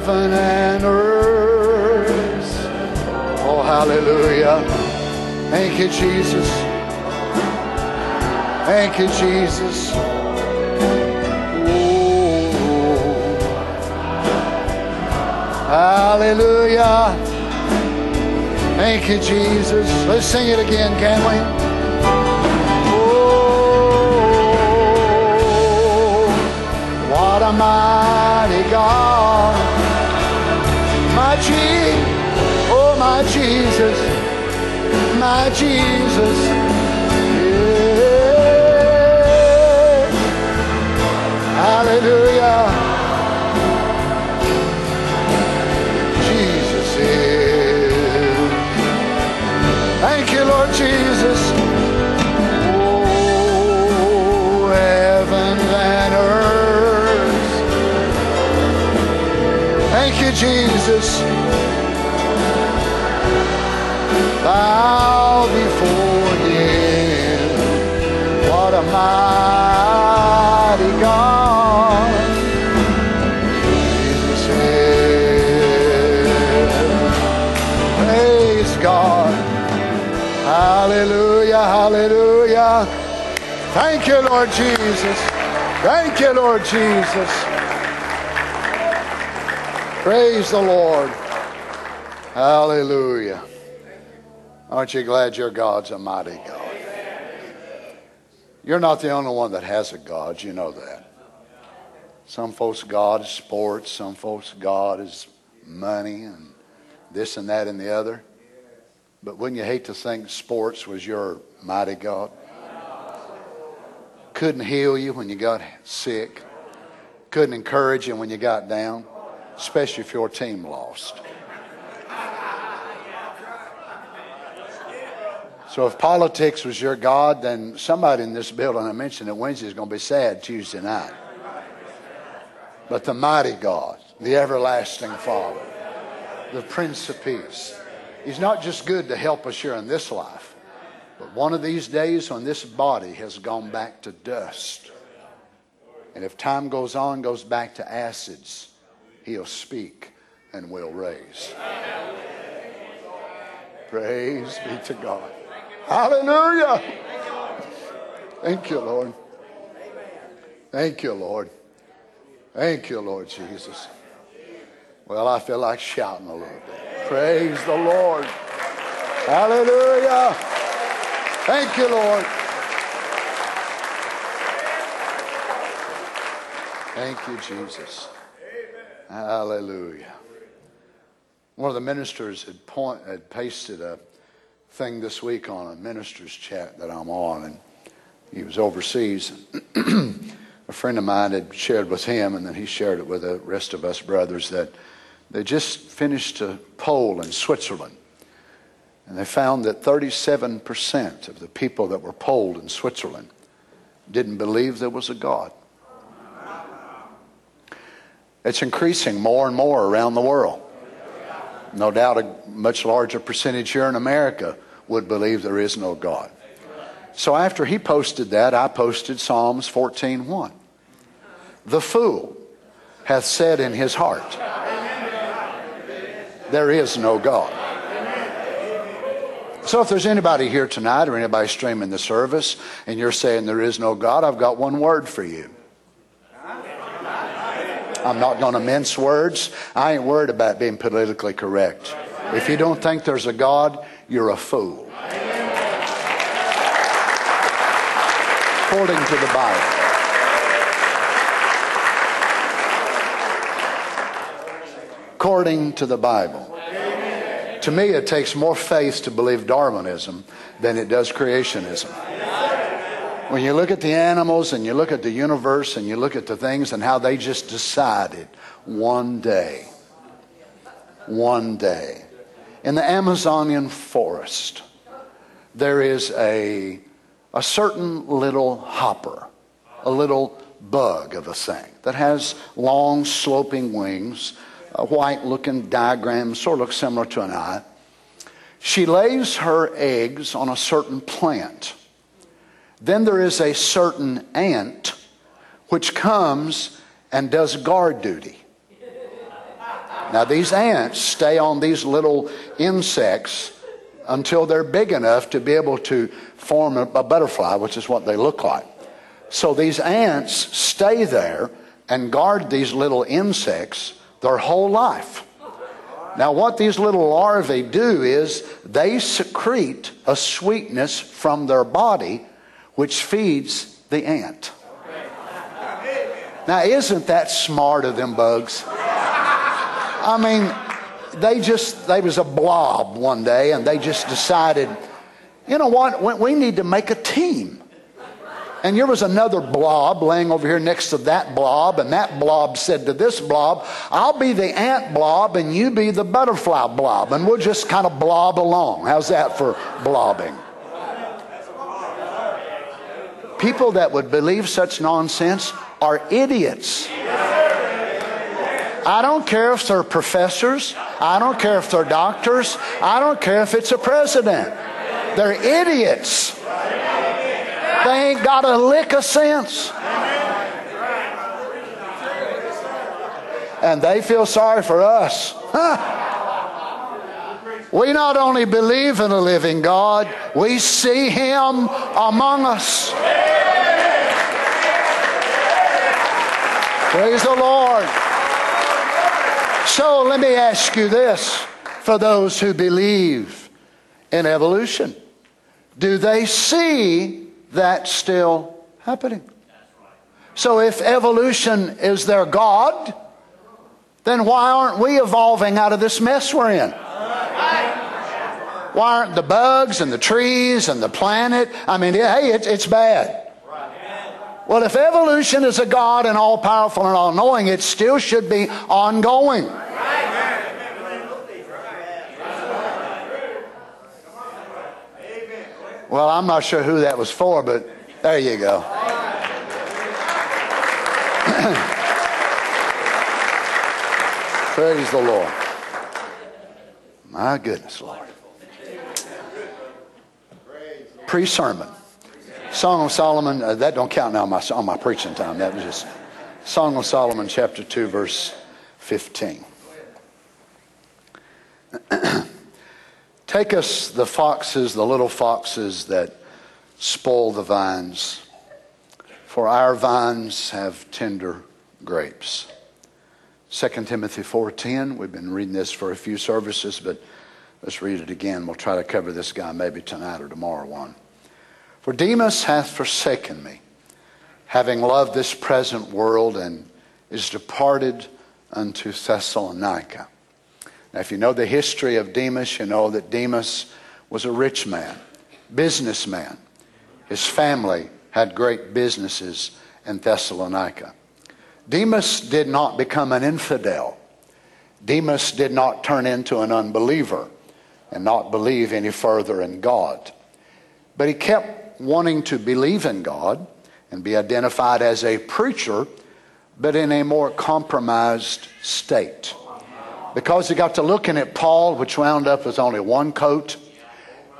heaven and earth. Oh, hallelujah. Thank you, Jesus. Thank you, Jesus. Hallelujah. Thank you, Jesus. Let's sing it again, can we? Oh, what a mighty God. My Jesus, oh, my Jesus, my Jesus. Yeah. Hallelujah. Jesus is. Thank you, Lord Jesus. Jesus. Bow before Him. What a mighty God. Jesus is. Praise God. Hallelujah, hallelujah. Thank you, Lord Jesus. Thank you, Lord Jesus. Praise the Lord. Hallelujah. Aren't you glad your God's a mighty God? You're not the only one that has a God, you know that. Some folks' God is sports, some folks' God is money and this and that and the other. But wouldn't you hate to think sports was your mighty God? Couldn't heal you when you got sick, couldn't encourage you when you got down, especially if your team lost. So if politics was your God, then somebody in this building, I mentioned that Wednesday is going to be sad Tuesday night. But the mighty God, the everlasting Father, the Prince of Peace, He's not just good to help us here in this life, but one of these days when this body has gone back to dust, and if time goes on, goes back to acids, He'll speak and will raise. Praise be to God. Hallelujah. Thank you, Lord. Thank you, Lord. Thank you, Lord Jesus. Well, I feel like shouting a little bit. Praise the Lord. Hallelujah. Thank you, Lord. Thank you, Jesus. Hallelujah. One of the ministers had, point, had pasted a thing this week on a minister's chat that I'm on, and he was overseas. a friend of mine had shared with him, and then he shared it with the rest of us brothers that they just finished a poll in Switzerland. And they found that 37% of the people that were polled in Switzerland didn't believe there was a God. It's increasing more and more around the world. No doubt a much larger percentage here in America would believe there is no God. So after he posted that, I posted Psalms 14:1. The fool hath said in his heart, there is no God. So if there's anybody here tonight or anybody streaming the service and you're saying there is no God, I've got one word for you. I'm not going to mince words. I ain't worried about being politically correct. If you don't think there's a God, you're a fool. According to the Bible. According to the Bible. To me, it takes more faith to believe Darwinism than it does creationism. When you look at the animals and you look at the universe and you look at the things and how they just decided one day, one day. In the Amazonian forest, there is a, a certain little hopper, a little bug of a thing that has long sloping wings, a white looking diagram, sort of looks similar to an eye. She lays her eggs on a certain plant. Then there is a certain ant which comes and does guard duty. Now, these ants stay on these little insects until they're big enough to be able to form a, a butterfly, which is what they look like. So these ants stay there and guard these little insects their whole life. Now, what these little larvae do is they secrete a sweetness from their body, which feeds the ant. Now, isn't that smart of them bugs? I mean, they just, they was a blob one day and they just decided, you know what, we need to make a team. And there was another blob laying over here next to that blob, and that blob said to this blob, I'll be the ant blob and you be the butterfly blob, and we'll just kind of blob along. How's that for blobbing? People that would believe such nonsense are idiots. I don't care if they're professors. I don't care if they're doctors. I don't care if it's a president. They're idiots. They ain't got a lick of sense. And they feel sorry for us. Huh. We not only believe in a living God, we see Him among us. Praise the Lord. So let me ask you this for those who believe in evolution do they see that still happening? So if evolution is their God, then why aren't we evolving out of this mess we're in? Why aren't the bugs and the trees and the planet? I mean, hey, it's, it's bad. Well, if evolution is a God and all powerful and all knowing, it still should be ongoing. Well, I'm not sure who that was for, but there you go. Praise the Lord. My goodness, Lord. Pre sermon. Song of Solomon, uh, that don't count now on my, on my preaching time. That was just Song of Solomon, chapter 2, verse 15. Take us the foxes, the little foxes that spoil the vines, for our vines have tender grapes. 2 Timothy 4:10, we've been reading this for a few services, but let's read it again. We'll try to cover this guy maybe tonight or tomorrow one. For Demas hath forsaken me, having loved this present world, and is departed unto Thessalonica. Now, if you know the history of Demas, you know that Demas was a rich man, businessman. His family had great businesses in Thessalonica. Demas did not become an infidel. Demas did not turn into an unbeliever and not believe any further in God. But he kept wanting to believe in God and be identified as a preacher, but in a more compromised state because he got to looking at Paul, which wound up with only one coat,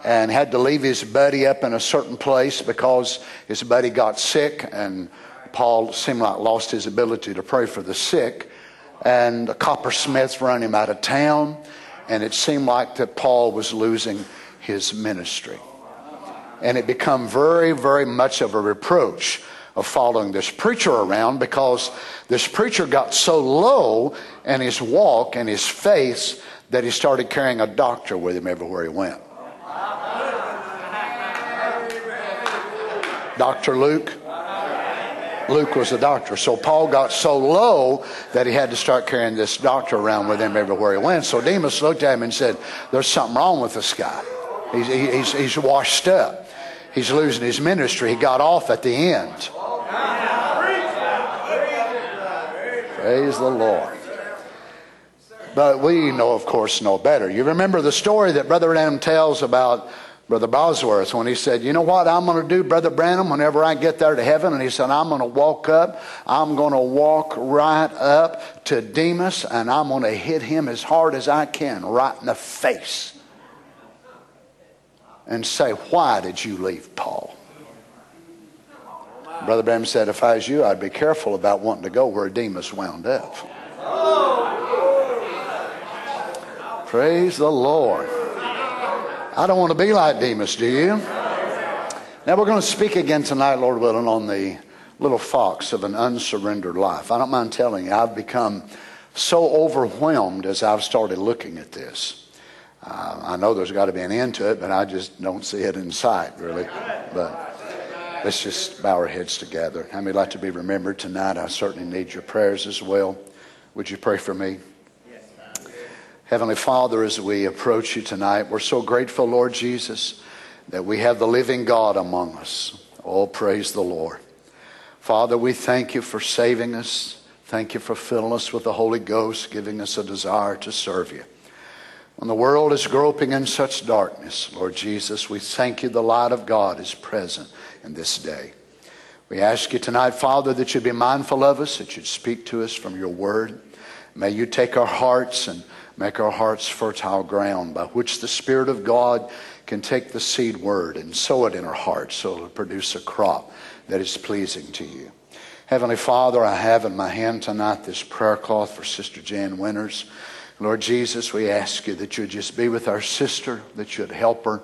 and had to leave his buddy up in a certain place because his buddy got sick, and Paul seemed like lost his ability to pray for the sick. And the coppersmiths run him out of town, and it seemed like that Paul was losing his ministry. And it became very, very much of a reproach of following this preacher around because this preacher got so low in his walk and his faith that he started carrying a doctor with him everywhere he went. Dr. Luke. Luke was a doctor. So Paul got so low that he had to start carrying this doctor around with him everywhere he went. So Demas looked at him and said, There's something wrong with this guy. He's, he's, he's washed up. He's losing his ministry. He got off at the end. Praise the Lord. But we know, of course, know better. You remember the story that Brother Branham tells about Brother Bosworth when he said, You know what I'm going to do, Brother Branham, whenever I get there to heaven? And he said, I'm going to walk up. I'm going to walk right up to Demas and I'm going to hit him as hard as I can, right in the face. And say, Why did you leave Paul? Brother Branham said, if I was you, I'd be careful about wanting to go where Demas wound up. Praise the Lord. I don't want to be like Demas, do you? Now we're going to speak again tonight, Lord willing, on the little fox of an unsurrendered life. I don't mind telling you, I've become so overwhelmed as I've started looking at this. Uh, I know there's got to be an end to it, but I just don't see it in sight, really. But let's just bow our heads together. How many like to be remembered tonight? I certainly need your prayers as well. Would you pray for me? Heavenly Father, as we approach you tonight, we're so grateful, Lord Jesus, that we have the living God among us. Oh, praise the Lord. Father, we thank you for saving us. Thank you for filling us with the Holy Ghost, giving us a desire to serve you. When the world is groping in such darkness, Lord Jesus, we thank you the light of God is present in this day. We ask you tonight, Father, that you'd be mindful of us, that you'd speak to us from your word. May you take our hearts and Make our hearts fertile ground by which the Spirit of God can take the seed word and sow it in our hearts so it'll produce a crop that is pleasing to you. Heavenly Father, I have in my hand tonight this prayer cloth for Sister Jan Winters. Lord Jesus, we ask you that you'd just be with our sister, that you'd help her.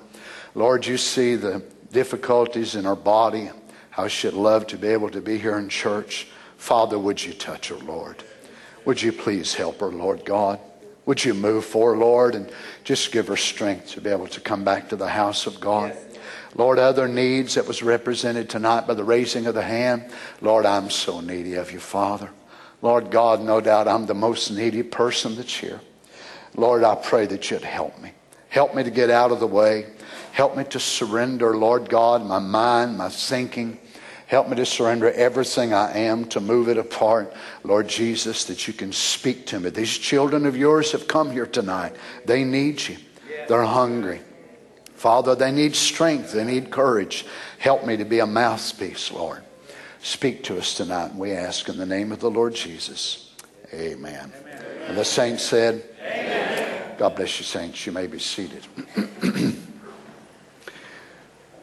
Lord, you see the difficulties in her body, how she'd love to be able to be here in church. Father, would you touch her, Lord? Would you please help her, Lord God? Would you move for, Lord, and just give her strength to be able to come back to the house of God? Yes. Lord, other needs that was represented tonight by the raising of the hand. Lord, I'm so needy of you, Father. Lord God, no doubt I'm the most needy person that's here. Lord, I pray that you'd help me. Help me to get out of the way. Help me to surrender, Lord God, my mind, my thinking. Help me to surrender everything I am, to move it apart. Lord Jesus, that you can speak to me. These children of yours have come here tonight. They need you, they're hungry. Father, they need strength, they need courage. Help me to be a mouthpiece, Lord. Speak to us tonight, we ask in the name of the Lord Jesus. Amen. Amen. And the saints said, Amen. God bless you, saints. You may be seated.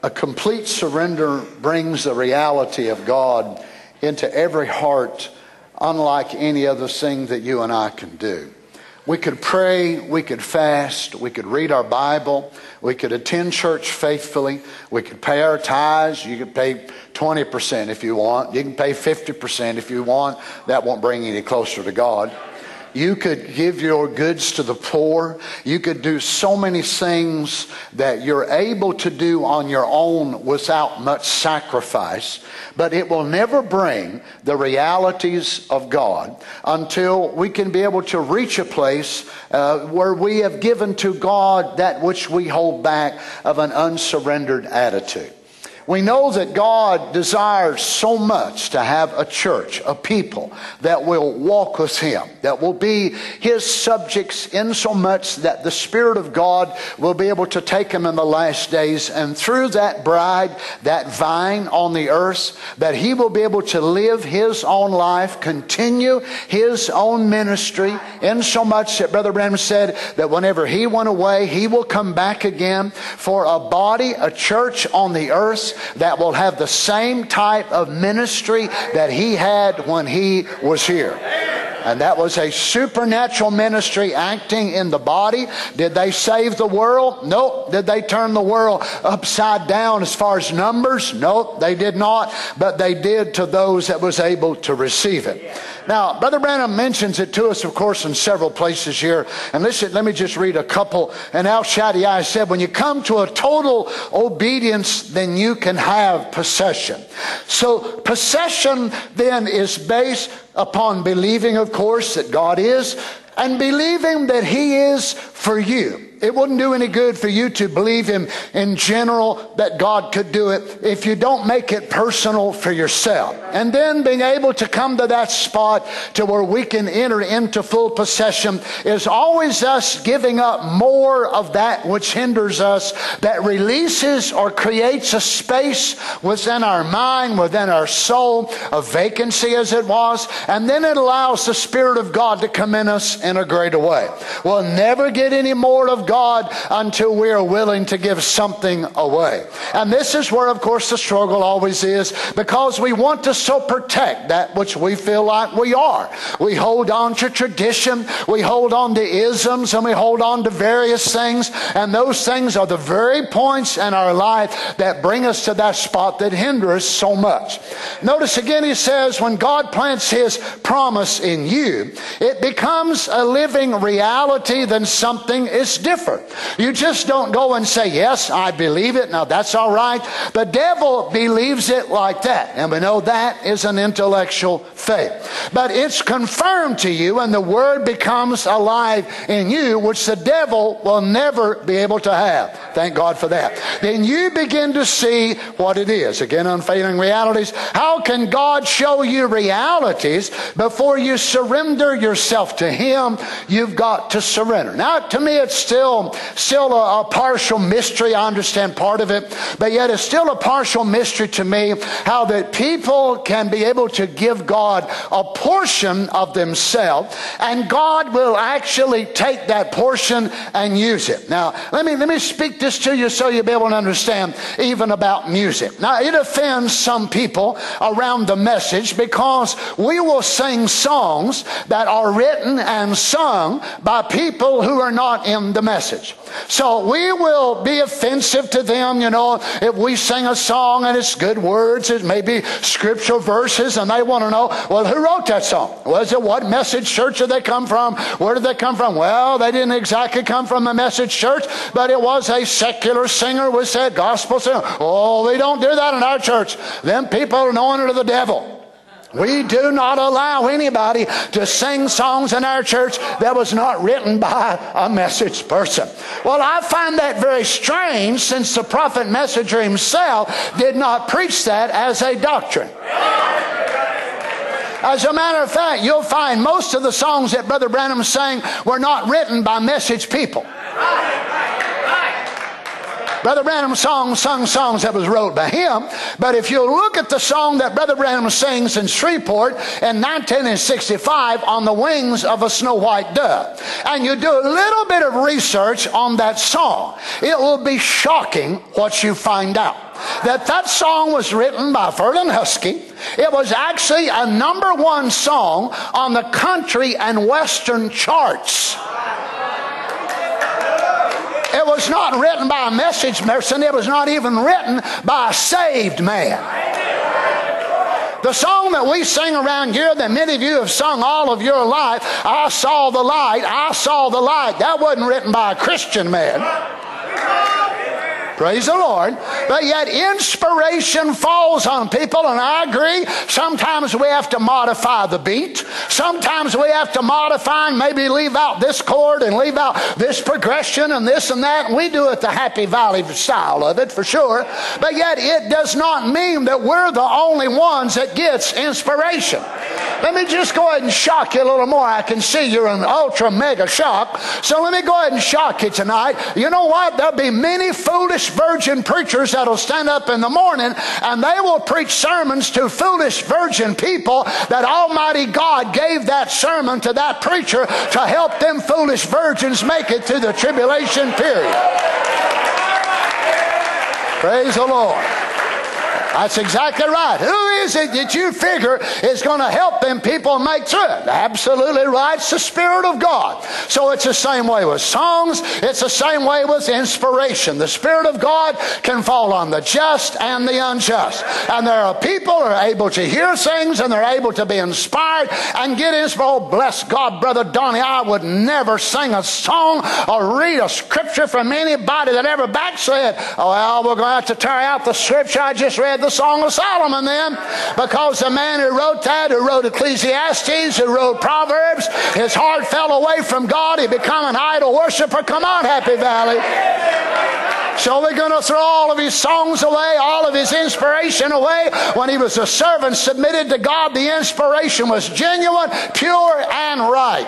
A complete surrender brings the reality of God into every heart, unlike any other thing that you and I can do. We could pray, we could fast, we could read our Bible, we could attend church faithfully, we could pay our tithes. You could pay 20% if you want, you can pay 50% if you want. That won't bring you any closer to God. You could give your goods to the poor. You could do so many things that you're able to do on your own without much sacrifice. But it will never bring the realities of God until we can be able to reach a place uh, where we have given to God that which we hold back of an unsurrendered attitude. We know that God desires so much to have a church, a people that will walk with Him, that will be His subjects in so much that the Spirit of God will be able to take them in the last days. And through that bride, that vine on the earth, that He will be able to live His own life, continue His own ministry, in so much that Brother Branham said that whenever He went away, He will come back again for a body, a church on the earth that will have the same type of ministry that he had when he was here. And that was a supernatural ministry acting in the body. Did they save the world? Nope. Did they turn the world upside down as far as numbers? Nope, they did not. But they did to those that was able to receive it. Now, Brother Branham mentions it to us, of course, in several places here. And listen, let me just read a couple. And Al Shaddai said, when you come to a total obedience, then you can have possession. So possession then is based upon believing, of course, that God is and believing that He is for you. It wouldn't do any good for you to believe Him in general that God could do it if you don't make it personal for yourself. And then being able to come to that spot to where we can enter into full possession is always us giving up more of that which hinders us, that releases or creates a space within our mind, within our soul, a vacancy as it was, and then it allows the Spirit of God to come in us in a greater way. We'll never get any more of God God until we are willing to give something away. And this is where, of course, the struggle always is because we want to so protect that which we feel like we are. We hold on to tradition, we hold on to isms, and we hold on to various things. And those things are the very points in our life that bring us to that spot that hinder us so much. Notice again, he says, when God plants his promise in you, it becomes a living reality than something is different. You just don't go and say, Yes, I believe it. Now that's all right. The devil believes it like that. And we know that is an intellectual faith. But it's confirmed to you, and the word becomes alive in you, which the devil will never be able to have. Thank God for that. Then you begin to see what it is. Again, unfailing realities. How can God show you realities before you surrender yourself to Him? You've got to surrender. Now, to me, it's still, still a, a partial mystery. I understand part of it, but yet it's still a partial mystery to me how that people can be able to give God a portion of themselves and God will actually take that portion and use it. Now, let me, let me speak this to you so you'll be able to understand even about music. Now, it offends some people around the message because we will sing songs that are written and sung by people who are not in the message. So we will be offensive to them, you know, if we sing a song and it's good words, it may be scriptural verses, and they want to know, well, who wrote that song? Was it what message church did they come from? Where did they come from? Well, they didn't exactly come from a message church, but it was a secular singer with said gospel singer. Oh, we don't do that in our church. Them people are anointed of the devil. We do not allow anybody to sing songs in our church that was not written by a message person. Well, I find that very strange since the prophet messenger himself did not preach that as a doctrine. As a matter of fact, you'll find most of the songs that Brother Branham sang were not written by message people. Brother Branham song sung songs that was wrote by him. But if you look at the song that Brother Branham sings in Shreveport in 1965 on the wings of a snow white dove, and you do a little bit of research on that song, it will be shocking what you find out. That that song was written by Ferlin Husky. It was actually a number one song on the country and western charts. It was not written by a message person, it was not even written by a saved man. The song that we sing around here that many of you have sung all of your life, I saw the light, I saw the light, that wasn't written by a Christian man. Praise the Lord. But yet inspiration falls on people, and I agree. Sometimes we have to modify the beat. Sometimes we have to modify and maybe leave out this chord and leave out this progression and this and that. And we do it the Happy Valley style of it for sure. But yet it does not mean that we're the only ones that gets inspiration. Let me just go ahead and shock you a little more. I can see you're an ultra mega shock. So let me go ahead and shock you tonight. You know what? There'll be many foolish foolish virgin preachers that'll stand up in the morning and they will preach sermons to foolish virgin people that Almighty God gave that sermon to that preacher to help them foolish virgins make it through the tribulation period. Praise the Lord. That's exactly right. Who is it that you figure is going to help them people make through it? Absolutely right. It's the Spirit of God. So it's the same way with songs. It's the same way with inspiration. The Spirit of God can fall on the just and the unjust. And there are people who are able to hear things and they're able to be inspired and get inspired. Oh, bless God, Brother Donnie, I would never sing a song or read a scripture from anybody that ever backslid. Oh, well, we're going to have to tear out the scripture I just read the Song of Solomon then, because the man who wrote that, who wrote Ecclesiastes, who wrote Proverbs, his heart fell away from God. He became an idol worshiper. Come on, Happy Valley. So we're going to throw all of his songs away, all of his inspiration away. When he was a servant submitted to God, the inspiration was genuine, pure, and right.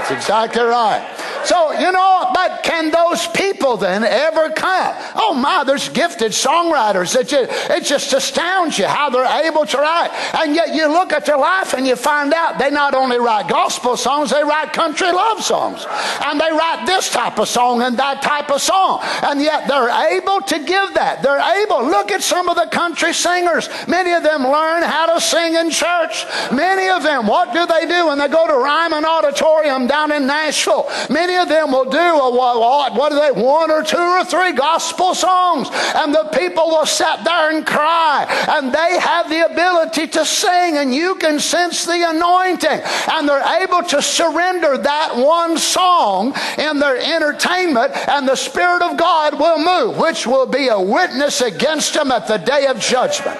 That's exactly right. So, you know, but can those people then ever come? Oh my, there's gifted songwriters that you, it just astounds you how they're able to write. And yet you look at their life and you find out they not only write gospel songs, they write country love songs. And they write this type of song and that type of song. And yet they're able to give that. They're able. Look at some of the country singers. Many of them learn how to sing in church. Many of them, what do they do when they go to Ryman Auditorium down in Nashville? Many of them will do a, what, what do they, one or two or three gospel songs. And the people will sit there and cry. And they have the ability to sing and you can sense the anointing. And they're able to surrender that one song in their entertainment and the Spirit of God will move, which will be a witness against them at the day of judgment.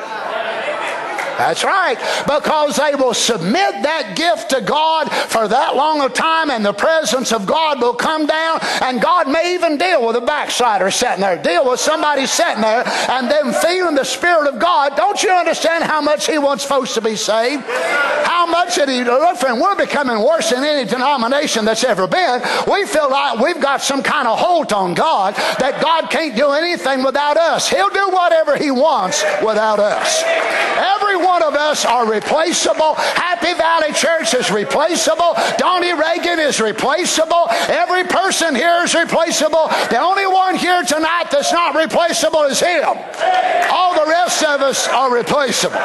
That's right. Because they will submit that gift to God for that long a time, and the presence of God will come down, and God may even deal with a backslider sitting there, deal with somebody sitting there, and then feeling the Spirit of God. Don't you understand how much He wants folks to be saved? How much that He, look, friend, we're becoming worse than any denomination that's ever been. We feel like we've got some kind of hold on God, that God can't do anything without us. He'll do whatever He wants without us. Everyone one of us are replaceable. Happy Valley Church is replaceable. Donnie Reagan is replaceable. Every person here is replaceable. The only one here tonight that's not replaceable is him. All the rest of us are replaceable.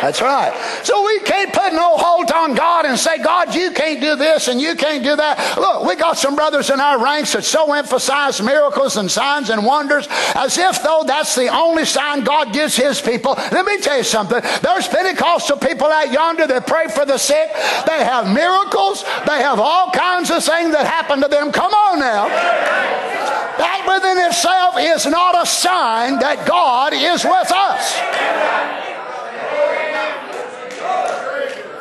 That's right. So we can't put no hold on God and say, God, you can't do this and you can't do that. Look, we got some brothers in our ranks that so emphasize miracles and signs and wonders as if though that's the only sign God gives his people. Let me tell you something. There's Pentecostal people out yonder that pray for the sick. They have miracles. They have all kinds of things that happen to them. Come on now. That within itself is not a sign that God is with us.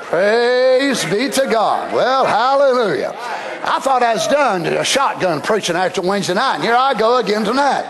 Praise be to God. Well, hallelujah. I thought I was done a shotgun preaching after Wednesday night, and here I go again tonight.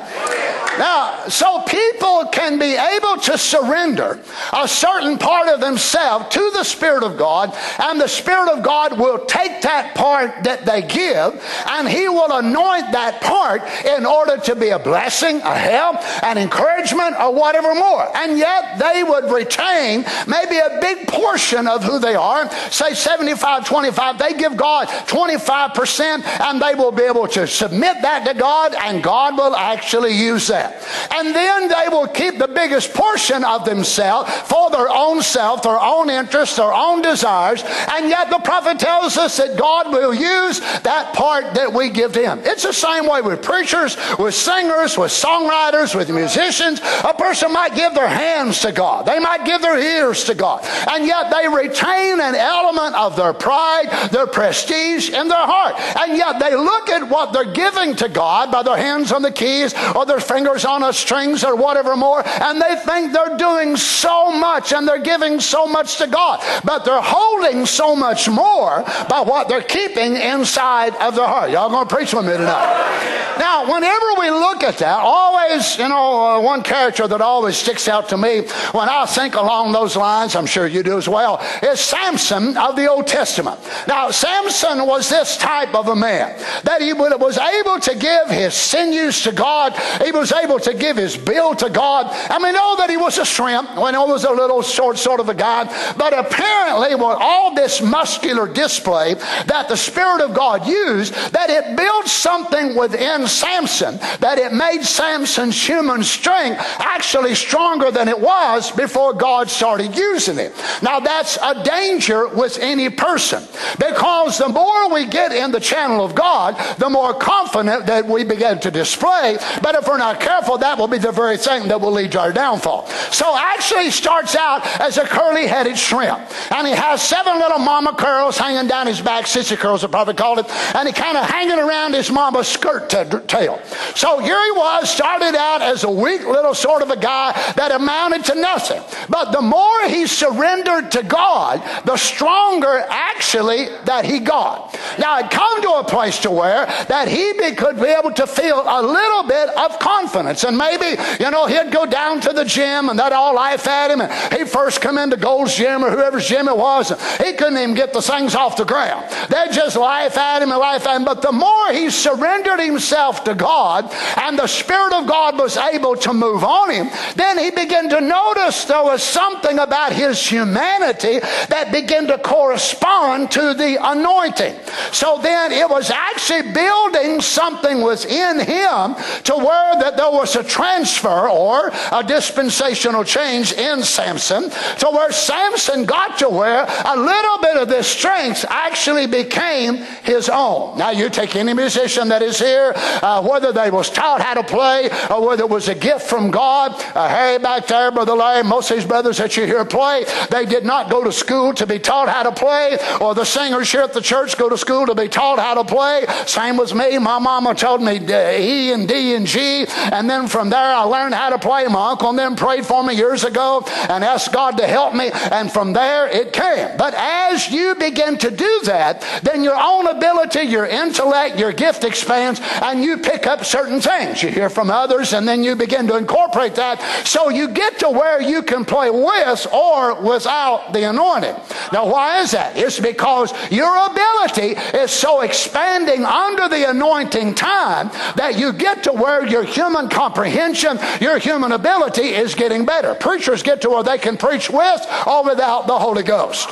Now, so people can be able to surrender a certain part of themselves to the Spirit of God, and the Spirit of God will take that part that they give, and He will anoint that part in order to be a blessing, a help, an encouragement, or whatever more. And yet they would retain maybe a big portion of who they are, say 75 25. They give God 25%, and they will be able to submit that to God, and God will actually use that. And then they will keep the biggest portion of themselves for their own self, their own interests, their own desires. And yet the prophet tells us that God will use that part that we give to Him. It's the same way with preachers, with singers, with songwriters, with musicians. A person might give their hands to God, they might give their ears to God, and yet they retain an element of their pride, their prestige in their heart. And yet they look at what they're giving to God by their hands on the keys or their fingers on a strings or whatever more, and they think they're doing so much and they're giving so much to God, but they're holding so much more by what they're keeping inside of their heart. Y'all gonna preach with me tonight? Now, whenever we look at that, always, you know, uh, one character that always sticks out to me when I think along those lines, I'm sure you do as well, is Samson of the Old Testament. Now, Samson was this type of a man that he was able to give his sinews to God. He was able to give his bill to God. I mean, know that he was a shrimp when he was a little short sort of a guy, but apparently with all this muscular display that the Spirit of God used, that it built something within Samson, that it made Samson's human strength actually stronger than it was before God started using it. Now that's a danger with any person because the more we get in the channel of God, the more confident that we begin to display. But if we're not careful, that will be the very thing that will lead to our downfall. So actually starts out as a curly headed shrimp. And he has seven little mama curls hanging down his back, sissy curls, I probably called it. And he kind of hanging around his mama's skirt to tail. So here he was, started out as a weak little sort of a guy that amounted to nothing. But the more he surrendered to God, the stronger actually that he got. Now it come to a place to where that he could be able to feel a little bit of confidence. And maybe, you know, he'd go down to the gym and they'd all life at him. And he first come into Gold's gym or whoever's gym it was. He couldn't even get the things off the ground. They'd just life at him and life at him. But the more he surrendered himself to God and the Spirit of God was able to move on him, then he began to notice there was something about his humanity that began to correspond to the anointing. So then it was actually building something within him to where that there was a transfer or a dispensational change in Samson to where Samson got to where a little bit of this strength actually became his own. Now you take any musician that is here, uh, whether they was taught how to play or whether it was a gift from God. Uh, back there, Brother Larry, most of these brothers that you hear play, they did not go to school to be taught how to play, or the singers here at the church go to school to be taught how to play. Same was me. My mama told me E and D and G, and then from there I learned how to play. My uncle and them prayed for me years ago and asked God to help me, and from there it came. But as you begin to do that, then your own ability, your intellect, your gift expands, and you pick up certain things. You hear from others, and then you begin to incorporate that. So you get to where you can play with or without the anointing. Now, why is that? It's because your ability is so expanding under the anointing time that you get to where your human comprehension, your human ability is getting better. Preachers get to where they can preach with or without the Holy Ghost.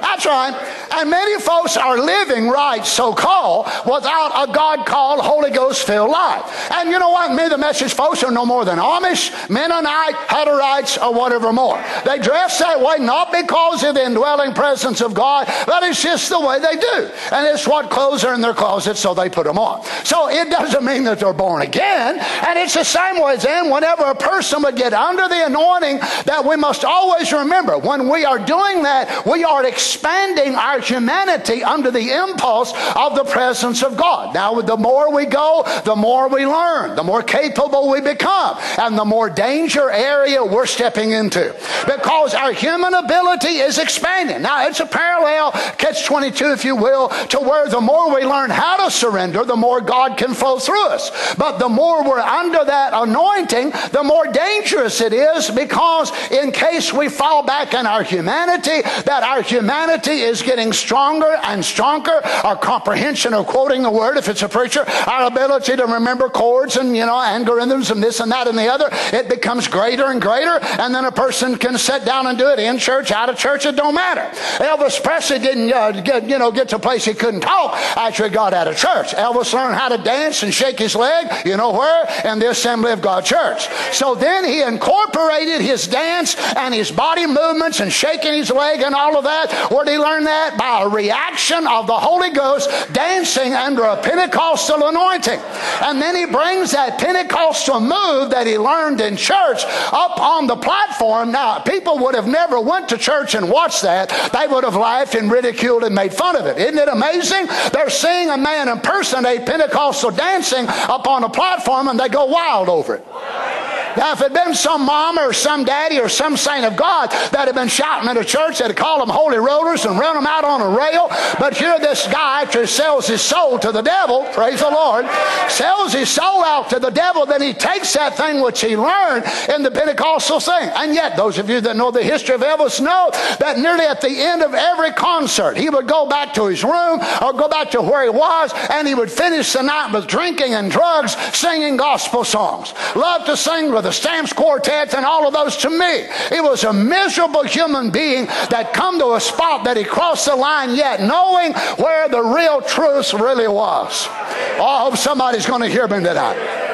That's right. And many folks are living right, so called, without a God called Holy Ghost filled life. And you know what? Me, the message folks are no more than Amish, Mennonite, Hutterites, or whatever more. They dress that way not because of the indwelling presence of God, but it's just the way they do. And it's what clothes are in their closet, so they put them on. So it doesn't mean that they're born again. And it's the same way then, whenever a person would get under the anointing, that we must always remember when we are doing that, we are expanding our humanity under the impulse of the presence of God. Now, the more we go, the more we learn, the more capable we become, and the more danger area we're stepping into. Because our human ability is expanding. Now, it's a parallel, catch 22, if you will, to where the more we learn how to surrender, the more God can flow through us. But the more we're under that anointing, the more dangerous it is because in case we fall back in our humanity, that our humanity is getting stronger and stronger. Our comprehension of quoting the word, if it's a preacher, our ability to remember chords and, you know, algorithms and this and that and the other, it becomes greater and greater. And then a person can sit down and do it in church, out of church, it don't matter. Elvis Presley didn't uh, get, you know, get to a place he couldn't talk after he got out of church. Elvis learned how to dance and shake his leg, you know where? In the Assembly of God Church. So then he incorporated his dance and his body movements and shaking his leg and all of that. Where did he learn that? By a reaction of the Holy Ghost dancing under a Pentecostal anointing. And then he brings that Pentecostal move that he learned in church up on the platform. Now, people would have never went to church and watched that. They would have laughed and ridiculed and made fun of it. Isn't it amazing? They're seeing a man impersonate Pentecostal dancing up on a platform and they go wild over it. Now, if it had been some mama or some daddy or some saint of God that had been shouting at a church, they'd call them holy rollers and run them out on a rail. But here, this guy after sells his soul to the devil, praise the Lord, sells his soul out to the devil, then he takes that thing which he learned in the Pentecostal thing. And yet, those of you that know the history of Elvis know that nearly at the end of every concert, he would go back to his room or go back to where he was, and he would finish the night with drinking and drugs, singing gospel songs. Loved to sing with the Stamps Quartet and all of those to me. He was a miserable human being that come to a spot that he crossed the line yet, knowing where the real truth really was. Oh, I hope somebody's going to hear me tonight.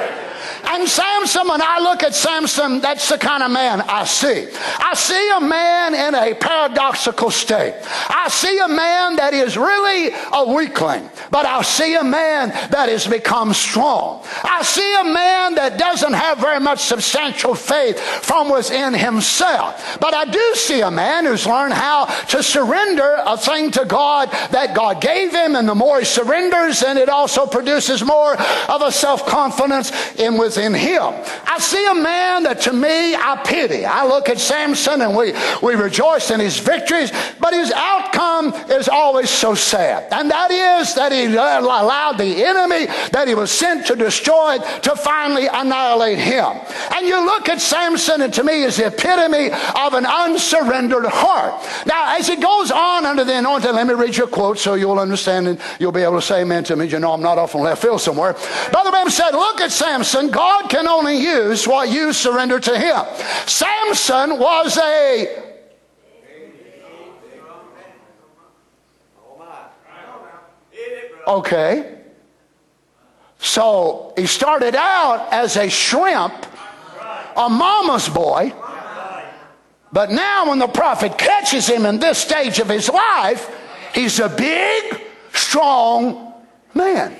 And Samson, when I look at Samson, that's the kind of man I see. I see a man in a paradoxical state. I see a man that is really a weakling, but I see a man that has become strong. I see a man that doesn't have very much substantial faith from within himself. But I do see a man who's learned how to surrender a thing to God that God gave him, and the more he surrenders, and it also produces more of a self confidence in within him. I see a man that to me I pity. I look at Samson and we, we rejoice in his victories, but his outcome is always so sad. And that is that he uh, allowed the enemy that he was sent to destroy to finally annihilate him. And you look at Samson, and to me is the epitome of an unsurrendered heart. Now, as it goes on under the anointing, let me read you a quote so you'll understand and you'll be able to say amen to me. You know I'm not off on left field somewhere. Brother Branham said, Look at Samson. God can only use what you surrender to him. Samson was a Okay. So he started out as a shrimp, a mama's boy. But now, when the prophet catches him in this stage of his life, he's a big, strong man.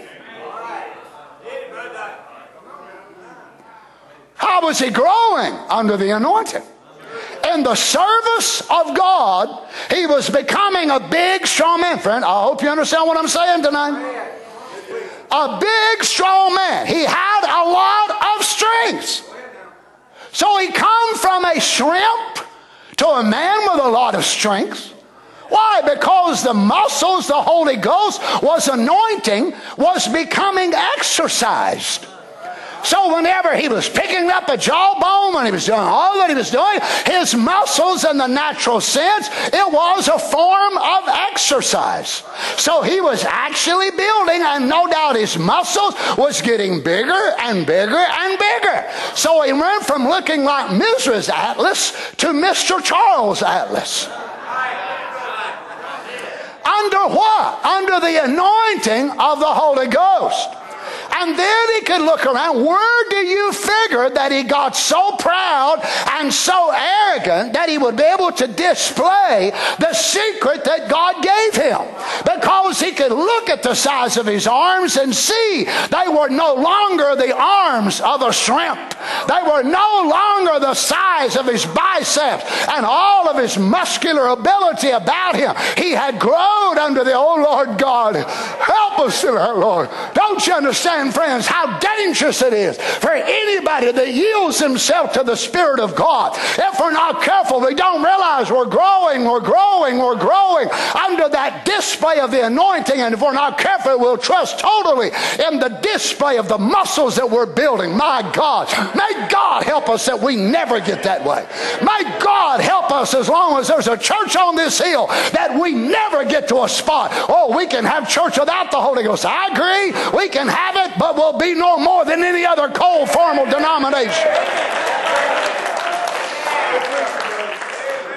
How was he growing? Under the anointing. In the service of God, he was becoming a big, strong man. Friend, I hope you understand what I'm saying tonight. A big, strong man. He had a lot of strength. So he come from a shrimp to a man with a lot of strength. Why? Because the muscles the Holy Ghost was anointing was becoming exercised. So whenever he was picking up a jawbone, when he was doing all that he was doing, his muscles in the natural sense, it was a form of exercise. So he was actually building, and no doubt his muscles was getting bigger and bigger and bigger. So he went from looking like Mrs. Atlas to Mr. Charles Atlas. Under what? Under the anointing of the Holy Ghost. And then he could look around. Where do you figure that he got so proud and so arrogant that he would be able to display the secret that God gave him? Because he could look at the size of his arms and see they were no longer the arms of a shrimp. They were no longer the size of his biceps and all of his muscular ability about him. He had grown under the, oh Lord God, help us Lord. Don't you understand? Understand, friends, how dangerous it is for anybody that yields himself to the Spirit of God. If we're not careful, we don't realize we're growing, we're growing, we're growing under that display of the anointing. And if we're not careful, we'll trust totally in the display of the muscles that we're building. My God, may God help us that we never get that way. May God help us as long as there's a church on this hill that we never get to a spot. Oh, we can have church without the Holy Ghost. I agree. We can have it, but will be no more than any other cold formal denomination.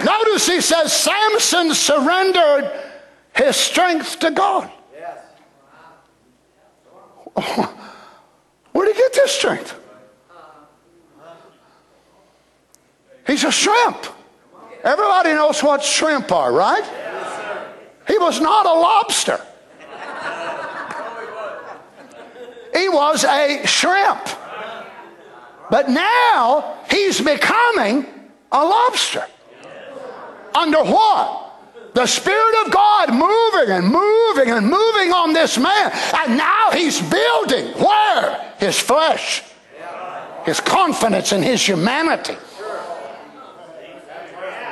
Notice he says Samson surrendered his strength to God. Where did he get this strength? He's a shrimp. Everybody knows what shrimp are, right? He was not a lobster. He was a shrimp. But now he's becoming a lobster. Under what? The Spirit of God moving and moving and moving on this man. And now he's building where? His flesh, his confidence in his humanity.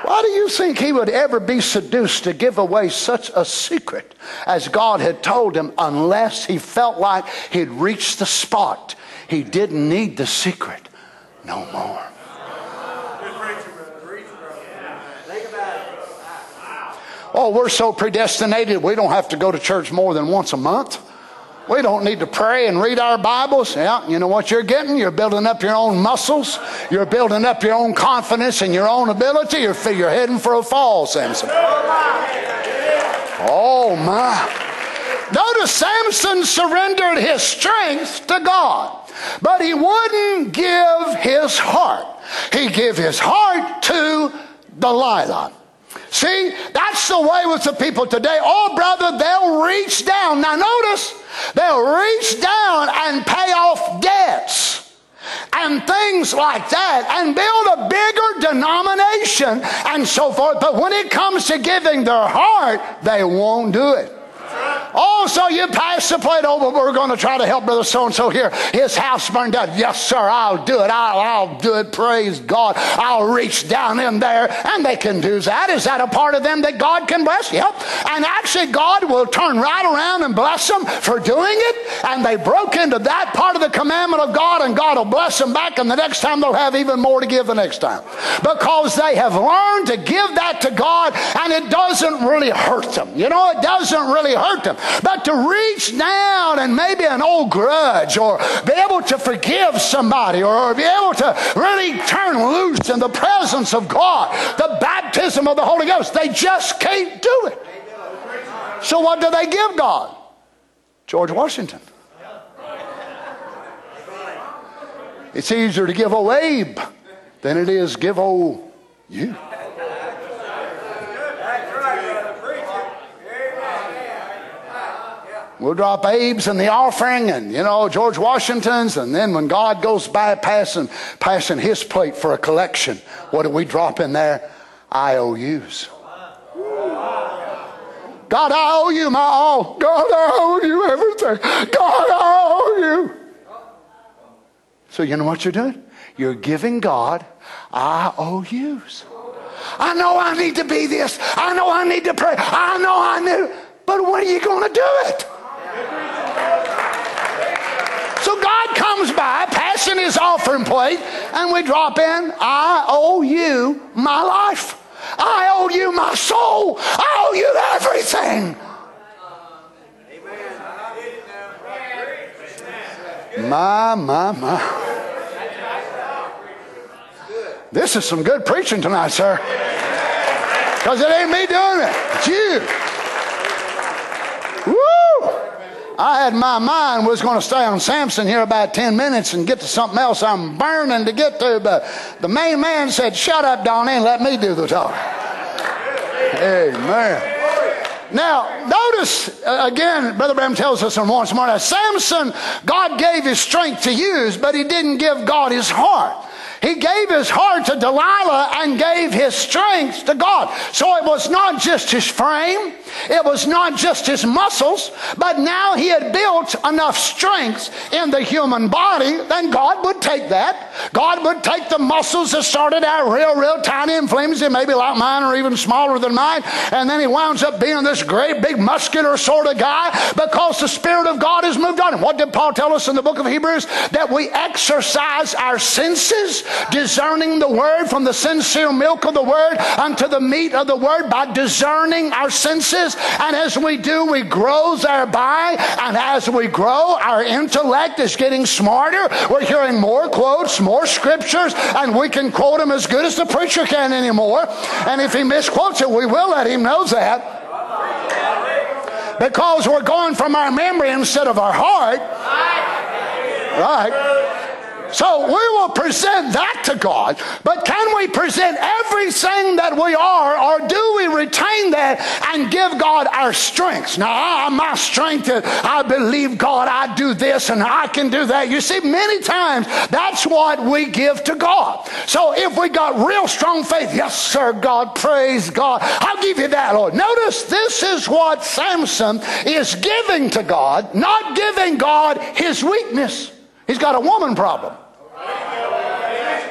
Why do you think he would ever be seduced to give away such a secret as God had told him unless he felt like he'd reached the spot? He didn't need the secret no more. Oh, we're so predestinated, we don't have to go to church more than once a month. We don't need to pray and read our Bibles. Yeah, you know what you're getting? You're building up your own muscles. You're building up your own confidence and your own ability. You're, you're heading for a fall, Samson. Oh, my. Notice Samson surrendered his strength to God. but he wouldn't give his heart. He gave his heart to Delilah. See, that's the way with the people today. Oh, brother, they'll reach down. Now, notice, they'll reach down and pay off debts and things like that and build a bigger denomination and so forth. But when it comes to giving their heart, they won't do it. Oh, so you pass the plate over. We're going to try to help Brother So and so here. His house burned down. Yes, sir, I'll do it. I'll, I'll do it. Praise God. I'll reach down in there. And they can do that. Is that a part of them that God can bless? Yep. And actually, God will turn right around and bless them for doing it. And they broke into that part of the commandment of God, and God will bless them back. And the next time they'll have even more to give the next time. Because they have learned to give that to God, and it doesn't really hurt them. You know, it doesn't really hurt them. But to reach down and maybe an old grudge or be able to forgive somebody or be able to really turn loose in the presence of God, the baptism of the Holy Ghost, they just can't do it. So what do they give God? George Washington. It's easier to give old Abe than it is give old you. We'll drop Abe's in the offering and, you know, George Washington's. And then when God goes by passing, passing his plate for a collection, what do we drop in there? IOUs. God, I owe you my all. God, I owe you everything. God, I owe you. So you know what you're doing? You're giving God IOUs. I know I need to be this. I know I need to pray. I know I need. But when are you going to do it? So God comes by, passing his offering plate, and we drop in, I owe you my life. I owe you my soul. I owe you everything. My, my, my. This is some good preaching tonight, sir. Because it ain't me doing it, it's you. I had my mind was going to stay on Samson here about 10 minutes and get to something else I'm burning to get to, but the main man said, Shut up, Donnie, and let me do the talking. Amen. Now, notice uh, again, Brother Branham tells us in more that Samson, God gave his strength to use, but he didn't give God his heart. He gave his heart to Delilah and gave his strength to God. So it was not just his frame, it was not just his muscles, but now he had built enough strength in the human body, then God would take that. God would take the muscles that started out real, real tiny and flimsy, maybe like mine or even smaller than mine, and then he winds up being this great, big, muscular sort of guy because the Spirit of God has moved on him. What did Paul tell us in the book of Hebrews? That we exercise our senses discerning the word from the sincere milk of the word unto the meat of the word by discerning our senses. And as we do, we grow thereby. And as we grow, our intellect is getting smarter. We're hearing more quotes, more scriptures, and we can quote them as good as the preacher can anymore. And if he misquotes it, we will let him know that because we're going from our memory instead of our heart. Right. So we will present that to God. But can we present everything that we are, or do we retain that and give God our strengths? Now, I, my strength is I believe God, I do this and I can do that. You see, many times that's what we give to God. So if we got real strong faith, yes, sir, God, praise God, I'll give you that, Lord. Notice this is what Samson is giving to God, not giving God his weakness. He's got a woman problem.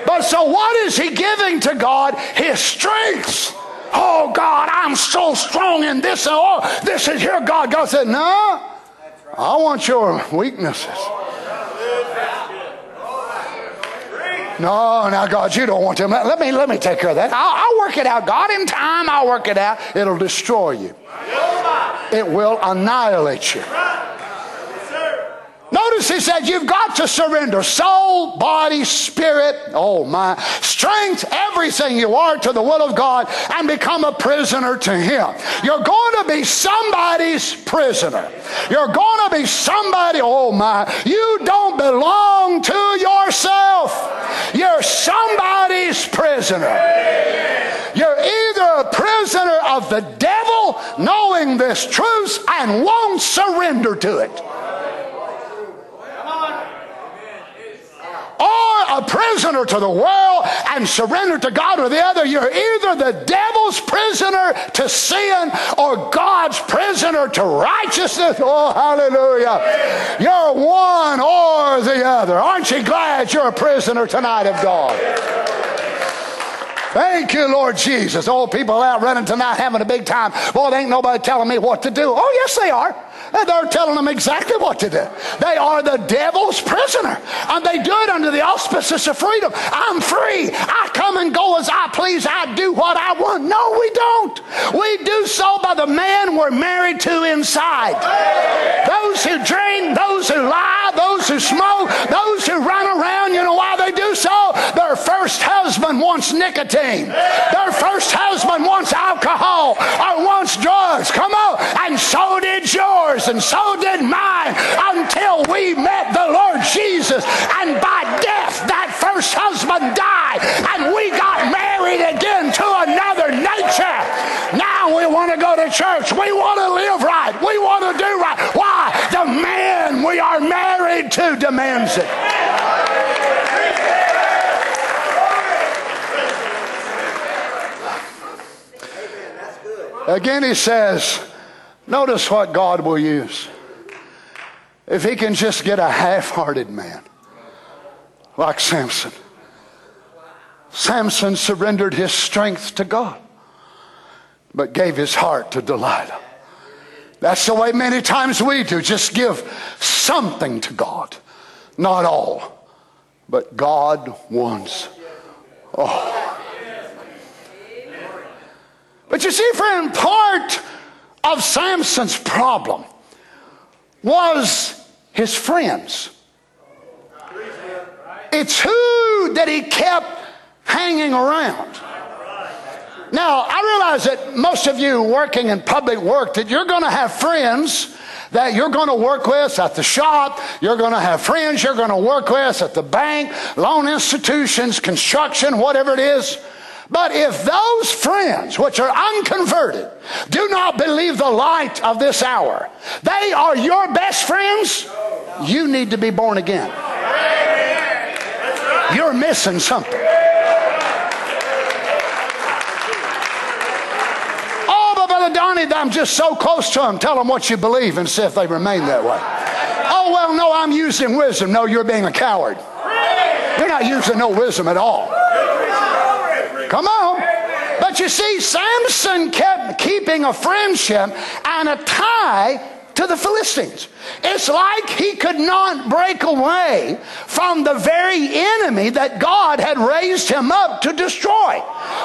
But so what is he giving to God? His strengths. Oh God, I'm so strong in this oh, this is here. God, God said, No, I want your weaknesses. No, now God, you don't want to. Let me let me take care of that. I'll, I'll work it out. God, in time, I'll work it out. It'll destroy you. It will annihilate you. Notice he said, you've got to surrender soul, body, spirit, oh my, strength, everything you are to the will of God and become a prisoner to Him. You're going to be somebody's prisoner. You're going to be somebody, oh my, you don't belong to yourself. You're somebody's prisoner. You're either a prisoner of the devil, knowing this truth, and won't surrender to it. Or a prisoner to the world and surrender to God or the other. You're either the devil's prisoner to sin or God's prisoner to righteousness. Oh, hallelujah. You're one or the other. Aren't you glad you're a prisoner tonight of God? Thank you, Lord Jesus. Old people out running tonight having a big time. Boy, there ain't nobody telling me what to do. Oh, yes, they are. They're telling them exactly what to do. They are the devil's prisoner. And they do it under the auspices of freedom. I'm free. I come and go as I please. I do what I want. No, we don't. We do so by the man we're married to inside. Those who drink, those who lie, those who smoke, those who run around, you know why they do so? Their first husband wants nicotine. Their first husband wants alcohol or wants drugs. Come on. And so did yours and so did mine until we met the Lord Jesus. And by death, that first husband died, and we got married again to another nature. Now we want to go to church. We want to live right. We want to do right. Why? The man we are married to demands it. Again, he says, Notice what God will use. If he can just get a half hearted man like Samson. Samson surrendered his strength to God, but gave his heart to Delilah. That's the way many times we do. Just give something to God, not all. But God wants all. But you see, friend, part of Samson's problem was his friends. It's who that he kept hanging around. Now, I realize that most of you working in public work that you're going to have friends that you're going to work with at the shop, you're going to have friends you're going to work with at the bank, loan institutions, construction, whatever it is. But if those friends, which are unconverted, do not believe the light of this hour, they are your best friends, you need to be born again. You're missing something. Oh, but Brother Donnie, I'm just so close to them. Tell them what you believe and see if they remain that way. Oh, well, no, I'm using wisdom. No, you're being a coward. You're not using no wisdom at all. Come on. But you see, Samson kept keeping a friendship and a tie to the Philistines. It's like he could not break away from the very enemy that God had raised him up to destroy,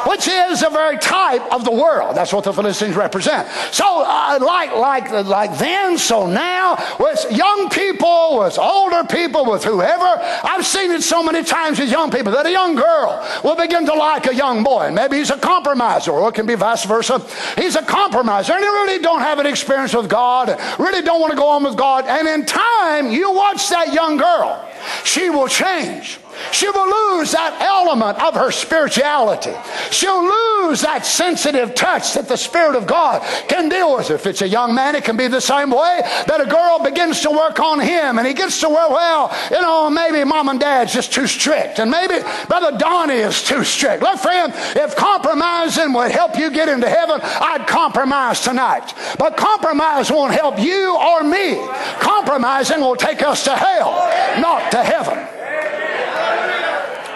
which is the very type of the world. That's what the Philistines represent. So, uh, like, like, like then, so now, with young people, with older people, with whoever, I've seen it so many times with young people that a young girl will begin to like a young boy. Maybe he's a compromiser, or it can be vice versa. He's a compromiser, and he really don't have an experience with God, really don't want to go on with God. And in time, you watch that young girl. She will change. She will lose that element of her spirituality. She'll lose that sensitive touch that the Spirit of God can deal with. If it's a young man, it can be the same way that a girl begins to work on him and he gets to where, well, you know, maybe mom and dad's just too strict and maybe Brother Donnie is too strict. Look, friend, if compromising would help you get into heaven, I'd compromise tonight. But compromise won't help you or me. Compromising will take us to hell, not to heaven.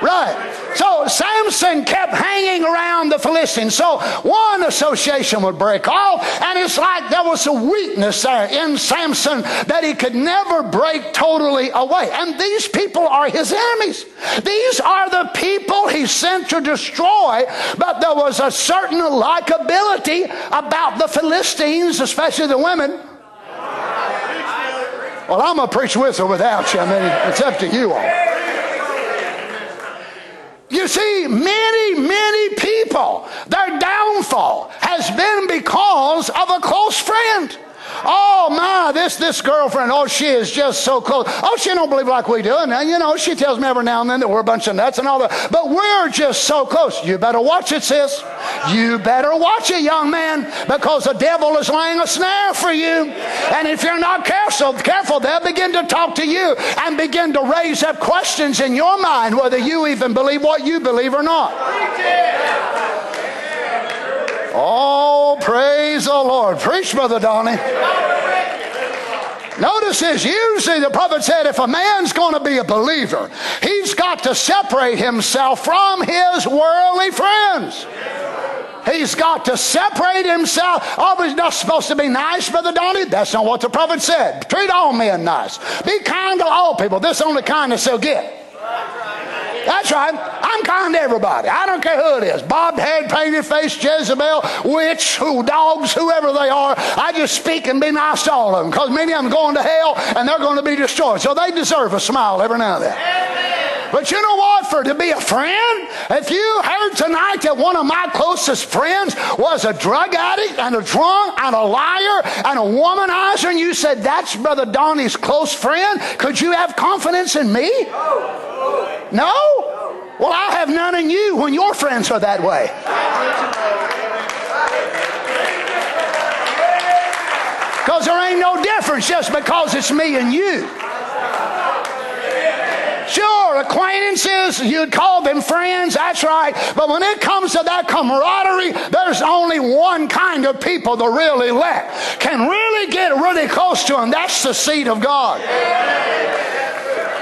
Right. So Samson kept hanging around the Philistines. So one association would break off, and it's like there was a weakness there in Samson that he could never break totally away. And these people are his enemies. These are the people he sent to destroy, but there was a certain likability about the Philistines, especially the women Well, I'm going to preach with or without you. I mean, it's up to you all. You see, many, many people, their downfall has been because of a close friend. Oh my, this this girlfriend, oh she is just so close. Oh, she don't believe like we do. And you know, she tells me every now and then that we're a bunch of nuts and all that. But we're just so close. You better watch it, sis. You better watch it, young man, because the devil is laying a snare for you. And if you're not careful, careful, they'll begin to talk to you and begin to raise up questions in your mind whether you even believe what you believe or not. Oh, praise the Lord. Preach, Brother Donnie. Notice this. Usually the prophet said if a man's going to be a believer, he's got to separate himself from his worldly friends. He's got to separate himself. Oh, he's not supposed to be nice, Brother Donnie. That's not what the prophet said. Treat all men nice. Be kind to all people. This only kindness they'll get. That's right. I'm kind to everybody. I don't care who it is. Bobbed head, painted face, Jezebel, witch, who dogs, whoever they are. I just speak and be nice to all of them because many of them going to hell and they're going to be destroyed. So they deserve a smile every now and then. Amen. But you know what? For to be a friend, if you heard tonight that one of my closest friends was a drug addict and a drunk and a liar and a womanizer, and you said that's Brother Donnie's close friend, could you have confidence in me? Oh, No? Well, I have none in you when your friends are that way. Because there ain't no difference just because it's me and you. Sure, acquaintances, you'd call them friends, that's right. But when it comes to that camaraderie, there's only one kind of people, the real elect, can really get really close to them. That's the seed of God.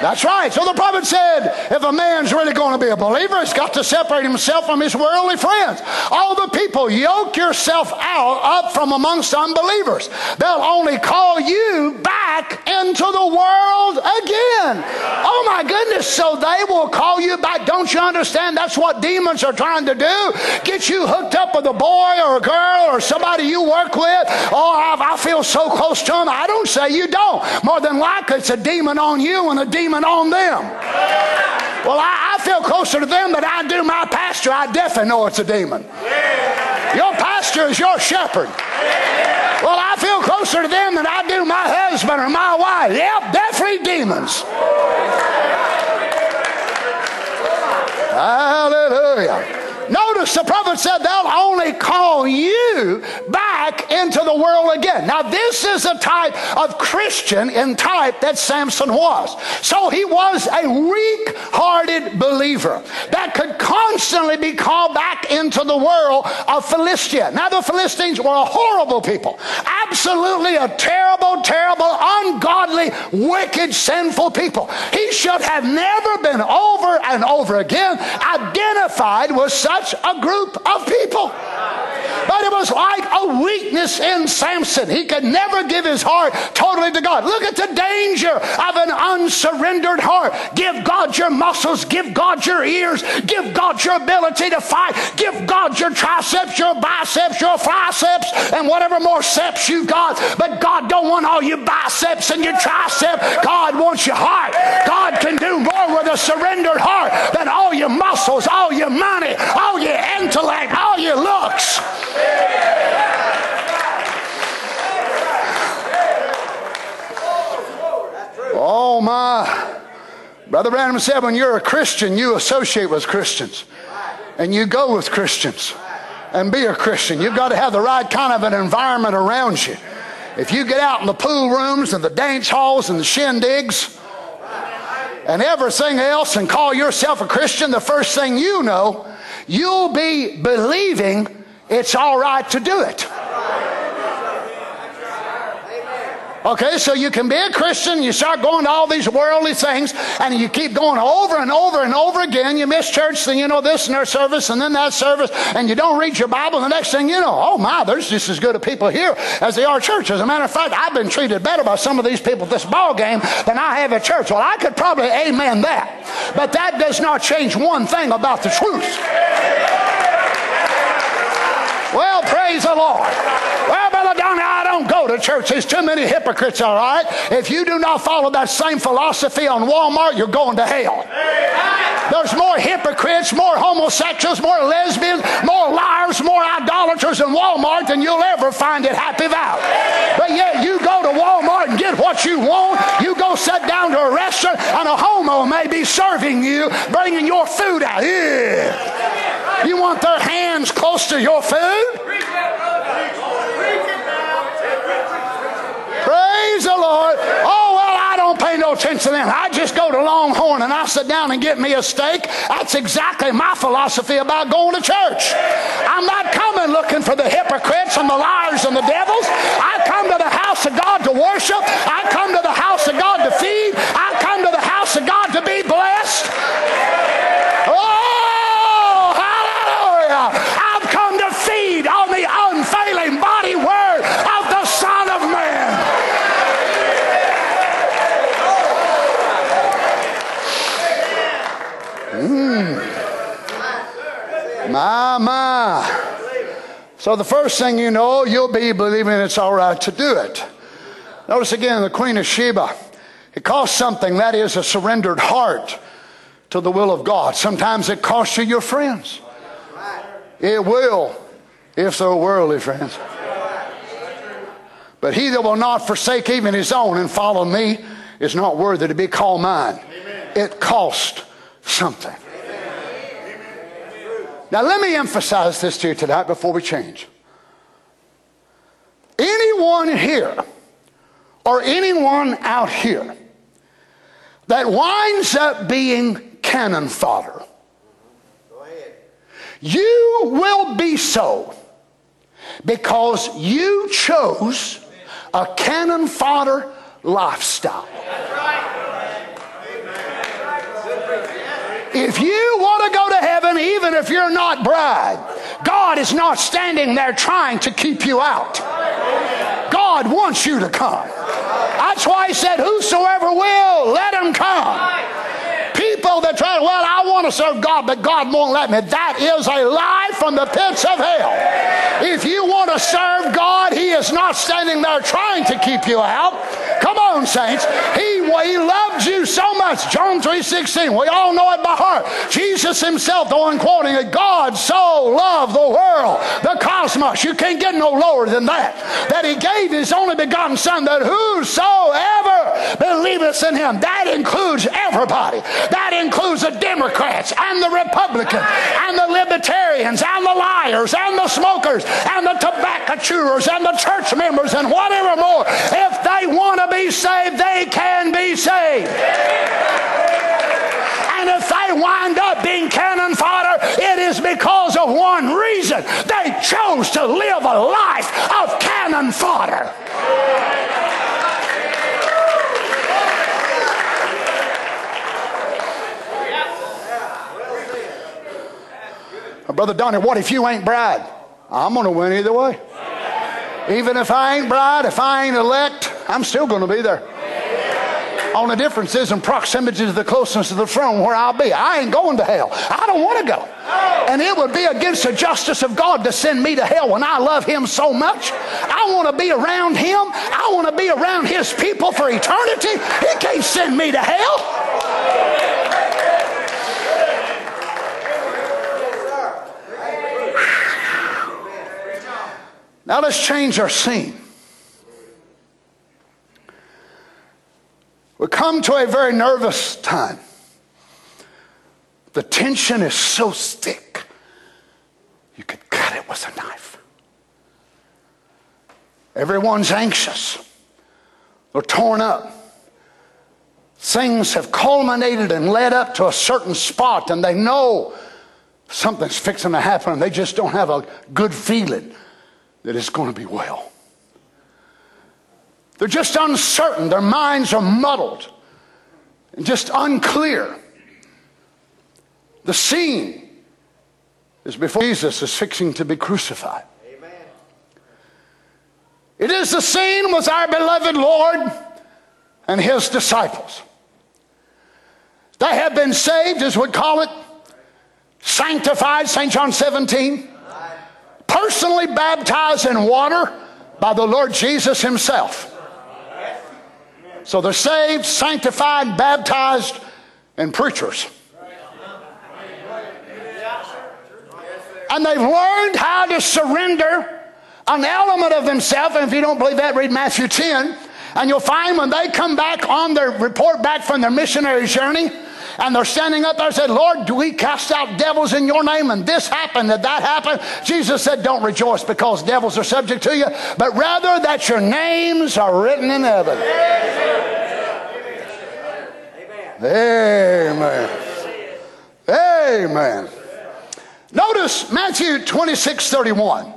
That's right. So the prophet said, if a man's really going to be a believer, he's got to separate himself from his worldly friends. All the people, yoke yourself out up from amongst unbelievers. They'll only call you back into the world again. Oh my goodness. So they will call you back. Don't you understand? That's what demons are trying to do. Get you hooked up with a boy or a girl or somebody you work with. Oh, I, I feel so close to them. I don't say you don't. More than likely, it's a demon on you and a demon demon on them. Well, I, I feel closer to them than I do my pastor. I definitely know it's a demon. Your pastor is your shepherd. Well, I feel closer to them than I do my husband or my wife. Yep, definitely demons. Hallelujah. Notice the prophet said they'll only call you back into the world again. Now, this is a type of Christian in type that Samson was. So he was a weak hearted believer that could constantly be called back into the world of Philistia. Now, the Philistines were a horrible people, absolutely a terrible, terrible, ungodly, wicked, sinful people. He should have never been over and over again identified with such such a group of people. Weakness in Samson. He could never give his heart totally to God. Look at the danger of an unsurrendered heart. Give God your muscles, give God your ears, give God your ability to fight, give God your triceps, your biceps, your triceps, and whatever more steps you've got. But God don't want all your biceps and your triceps. God wants your heart. God can do more with a surrendered heart than all your muscles, all your money, all your intellect, all your looks. Oh my. Brother Branham said when you're a Christian, you associate with Christians and you go with Christians and be a Christian. You've got to have the right kind of an environment around you. If you get out in the pool rooms and the dance halls and the shindigs and everything else and call yourself a Christian, the first thing you know, you'll be believing it's all right to do it. Okay, so you can be a Christian, you start going to all these worldly things, and you keep going over and over and over again. You miss church, then you know this and their service, and then that service, and you don't read your Bible. And the next thing you know, oh my, there's just as good a people here as they are church. As a matter of fact, I've been treated better by some of these people at this ball game than I have at church. Well, I could probably amen that, but that does not change one thing about the truth. Well, praise the Lord. Well, Brother Donnie, I don't go to church. There's too many hypocrites, all right? If you do not follow that same philosophy on Walmart, you're going to hell. There's more hypocrites, more homosexuals, more lesbians, more liars, more idolaters in Walmart than you'll ever find at Happy Valley. But yet you go to Walmart and get what you want. You go sit down to a restaurant and a homo may be serving you, bringing your food out. Yeah. You want their hands close to your food? Praise the Lord. Oh, well, I don't pay no attention to them. I just go to Longhorn and I sit down and get me a steak. That's exactly my philosophy about going to church. I'm not coming looking for the hypocrites and the liars and the devils. I come to the house of God to worship. I come to the house of God to feed. I come to the house of God to be blessed. Oh, hallelujah. I've come to feed on the unfailing body word of the Son of Man. My, my. So the first thing you know, you'll be believing it's all right to do it. Notice again the Queen of Sheba. It costs something, that is a surrendered heart to the will of God. Sometimes it costs you your friends. It will, if they're worldly friends. But he that will not forsake even his own and follow me is not worthy to be called mine. It cost something. Now, let me emphasize this to you tonight before we change. Anyone here or anyone out here that winds up being cannon fodder, you will be so because you chose a cannon fodder lifestyle. If you want to go heaven, even if you're not bride, God is not standing there trying to keep you out. God wants you to come. That's why He said, Whosoever will, let him come. People that try, well, I want to serve God, but God won't let me. That is a lie from the pits of hell. If you want to serve God, He is not standing there trying to keep you out. Come on, saints. He, he loved you so much. John 3.16. We all know it by heart. Jesus himself, the one quoting it, God so loved the world, the cosmos. You can't get no lower than that. That he gave his only begotten son that whosoever believeth in him, that includes everybody. That includes the Democrats and the Republicans and the Libertarians and the liars and the smokers and the tobacco chewers and the church members and whatever more. If they want to be saved, they can be saved. And if they wind up being cannon fodder, it is because of one reason. They chose to live a life of cannon fodder. Brother Donnie, what if you ain't bride? I'm going to win either way. Even if I ain't bride, if I ain't elect, I'm still going to be there. Only difference is in proximity to the closeness of the throne where I'll be. I ain't going to hell. I don't want to go. And it would be against the justice of God to send me to hell when I love Him so much. I want to be around Him. I want to be around His people for eternity. He can't send me to hell. Now let's change our scene. We come to a very nervous time. The tension is so thick, you could cut it with a knife. Everyone's anxious. They're torn up. Things have culminated and led up to a certain spot, and they know something's fixing to happen, and they just don't have a good feeling that it's going to be well. They're just uncertain. Their minds are muddled and just unclear. The scene is before Jesus is fixing to be crucified. Amen. It is the scene with our beloved Lord and his disciples. They have been saved, as we call it, sanctified, St. John 17 personally baptized in water by the Lord Jesus Himself. So they're saved, sanctified, baptized, and preachers. And they've learned how to surrender an element of themselves. And if you don't believe that, read Matthew 10. And you'll find when they come back on their report back from their missionary journey, and they're standing up there and said, Lord, do we cast out devils in your name? And this happened, that that happened. Jesus said, Don't rejoice because devils are subject to you, but rather that your names are written in heaven. Amen. Amen. Notice Matthew 26 31.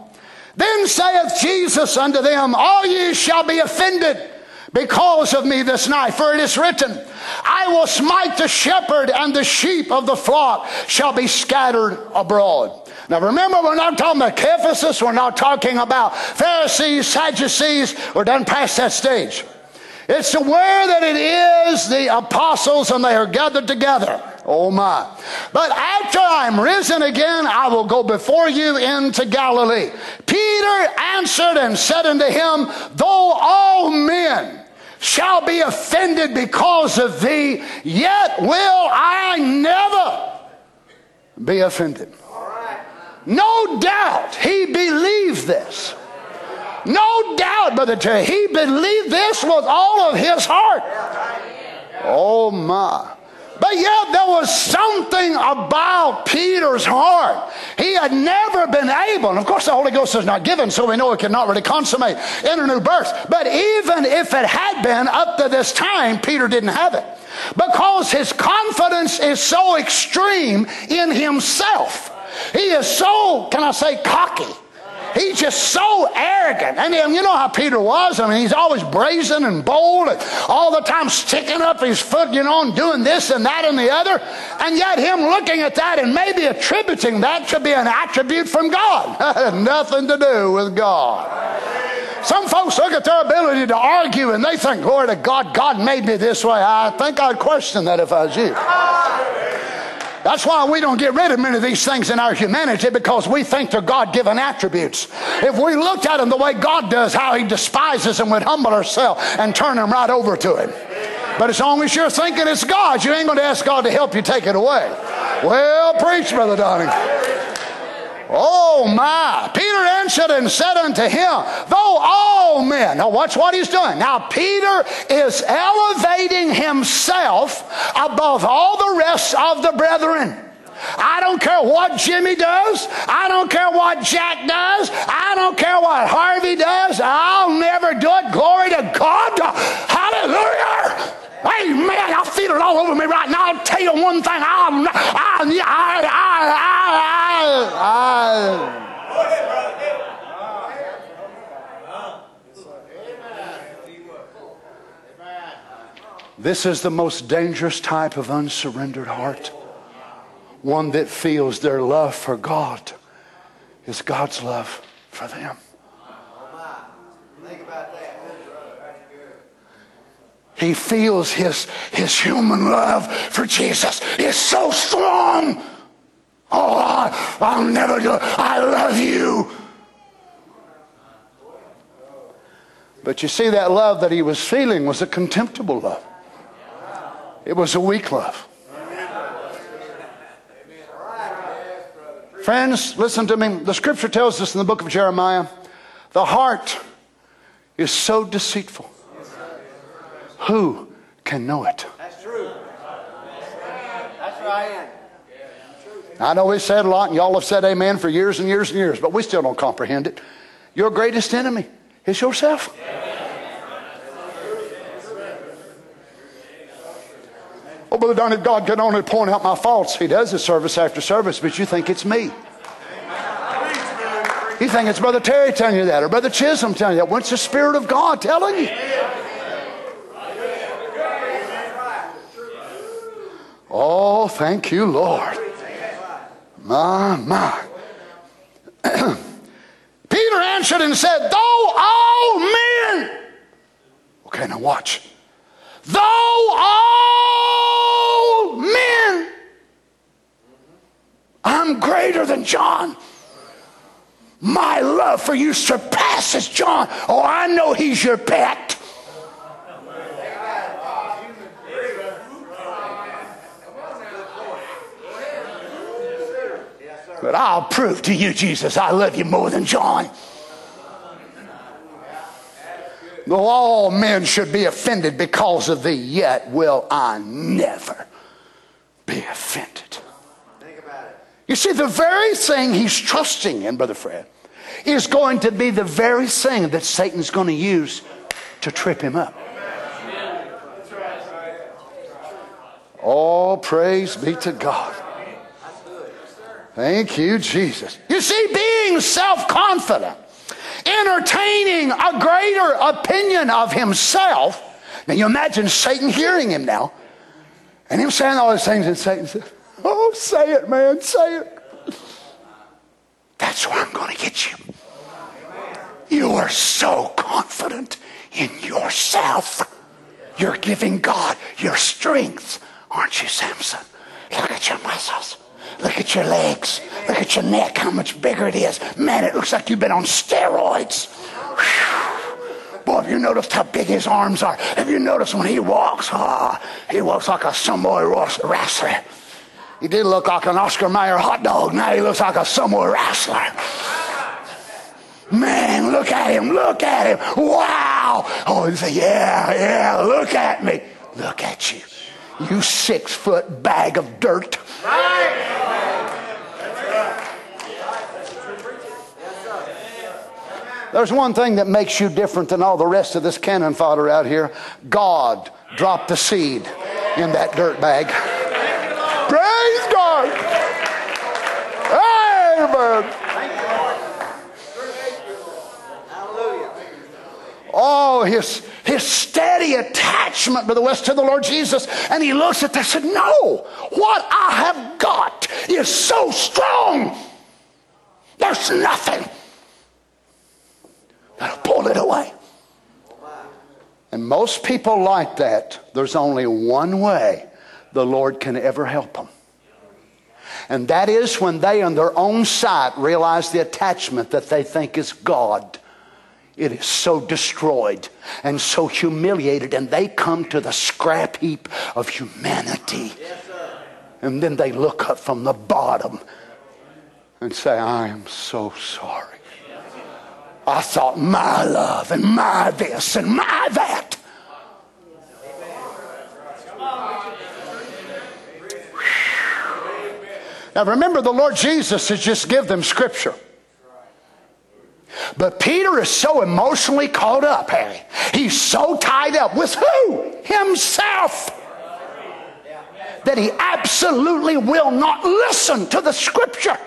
Then saith Jesus unto them, All ye shall be offended because of me this night, for it is written, I will smite the shepherd, and the sheep of the flock shall be scattered abroad. Now remember, we're not talking about Ephesus, we're not talking about Pharisees, Sadducees, we're done past that stage. It's aware that it is the apostles and they are gathered together. Oh my. But after I'm risen again, I will go before you into Galilee. Peter answered and said unto him, Though all men shall be offended because of thee, yet will I never be offended. No doubt he believed this. No doubt, Brother Terry, he believed this with all of his heart. Oh my. But yet there was something about Peter's heart. He had never been able, and of course the Holy Ghost is not given, so we know it cannot really consummate in a new birth. But even if it had been up to this time, Peter didn't have it. Because his confidence is so extreme in himself. He is so, can I say, cocky. He's just so arrogant. And you know how Peter was? I mean, he's always brazen and bold and all the time sticking up his foot, you know, and doing this and that and the other. And yet, him looking at that and maybe attributing that to be an attribute from God. had nothing to do with God. Some folks look at their ability to argue and they think, glory to God, God made me this way. I think I'd question that if I was you. That's why we don't get rid of many of these things in our humanity because we think they're God given attributes. If we looked at them the way God does, how He despises them, we'd humble ourselves and turn them right over to Him. But as long as you're thinking it's God, you ain't going to ask God to help you take it away. Well, preach, Brother Donnie. Oh my. Peter answered and said unto him, Though all men, now watch what he's doing. Now Peter is elevating himself above all the rest of the brethren. I don't care what Jimmy does. I don't care what Jack does. I don't care what Harvey does. I'll never do it. Glory to God. Hallelujah. I it all over me right now. I'll tell you one thing. I'm, I, I, I, I, This is the most dangerous type of unsurrendered heart. One that feels their love for God is God's love for them. Think about that. He feels his, his human love for Jesus is so strong. Oh, I, I'll never do it. I love you. But you see, that love that he was feeling was a contemptible love, it was a weak love. Friends, listen to me. The scripture tells us in the book of Jeremiah the heart is so deceitful. Who can know it? That's true. That's right. I know we've said a lot, and y'all have said amen for years and years and years, but we still don't comprehend it. Your greatest enemy is yourself. Oh, Brother Donnie, God can only point out my faults. He does it service after service, but you think it's me. You think it's Brother Terry telling you that, or Brother Chisholm telling you that. What's the Spirit of God telling you? Oh, thank you, Lord. My, my. Peter answered and said, Though all men, okay, now watch. Though all men, I'm greater than John. My love for you surpasses John. Oh, I know he's your pet. But I'll prove to you, Jesus, I love you more than John. Though all men should be offended because of thee, yet will I never be offended. You see, the very thing he's trusting in, Brother Fred, is going to be the very thing that Satan's going to use to trip him up. All praise be to God. Thank you, Jesus. You see, being self confident, entertaining a greater opinion of himself. Now, you imagine Satan hearing him now, and him saying all these things, and Satan says, Oh, say it, man, say it. That's where I'm going to get you. You are so confident in yourself. You're giving God your strength, aren't you, Samson? Look at your muscles. Look at your legs. Look at your neck, how much bigger it is. Man, it looks like you've been on steroids. Whew. Boy, have you noticed how big his arms are? Have you noticed when he walks? Oh, he walks like a Samoy wrestler. He did look like an Oscar Mayer hot dog. Now he looks like a Samoy wrestler. Man, look at him. Look at him. Wow. Oh, he say, yeah, yeah, look at me. Look at you. You six foot bag of dirt. There's one thing that makes you different than all the rest of this cannon fodder out here. God dropped the seed in that dirt bag. Praise God. Amen. Oh, his, his steady attachment, Brother West, to the Lord Jesus. And he looks at that and said, No, what I have got is so strong. There's nothing that'll pull it away. And most people like that, there's only one way the Lord can ever help them. And that is when they, on their own sight, realize the attachment that they think is God it is so destroyed and so humiliated, and they come to the scrap heap of humanity. and then they look up from the bottom and say, I am so sorry. I thought my love and my this and my that. Now remember, the Lord Jesus has just give them scripture. But Peter is so emotionally caught up, Harry. He's so tied up with who? Himself. That he absolutely will not listen to the scripture.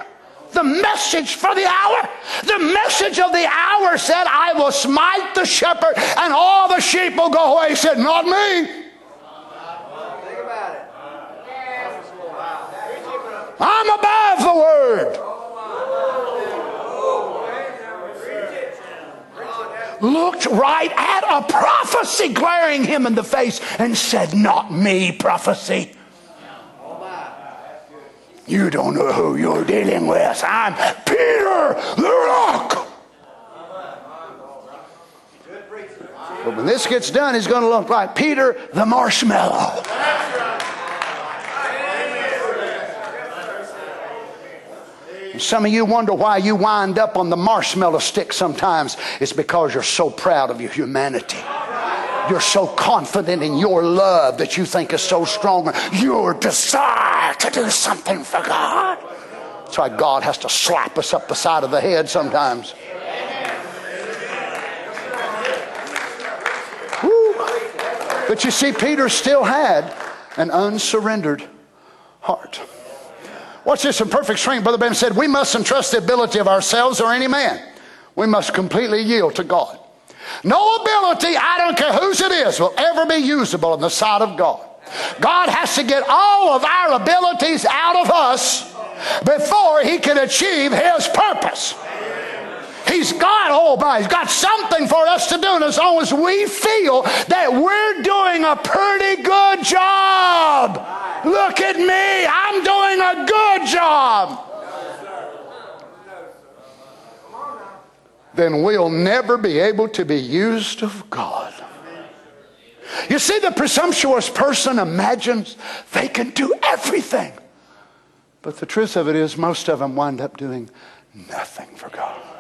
The message for the hour. The message of the hour said, I will smite the shepherd and all the sheep will go away. He said, Not me. I'm above the word. Looked right at a prophecy glaring him in the face and said, Not me, prophecy. You don't know who you're dealing with. I'm Peter the Rock. But when this gets done, he's going to look like Peter the Marshmallow. Some of you wonder why you wind up on the marshmallow stick sometimes. It's because you're so proud of your humanity. You're so confident in your love that you think is so strong. Your desire to do something for God. That's why God has to slap us up the side of the head sometimes. Woo. But you see, Peter still had an unsurrendered heart. Watch this in perfect strength. Brother Ben said, We mustn't trust the ability of ourselves or any man. We must completely yield to God. No ability, I don't care whose it is, will ever be usable in the sight of God. God has to get all of our abilities out of us before he can achieve his purpose. He's got all by. He's got something for us to do. And as long as we feel that we're doing a pretty good job, look at me, I'm doing a good job. then we'll never be able to be used of God. You see, the presumptuous person imagines they can do everything. But the truth of it is, most of them wind up doing nothing for God.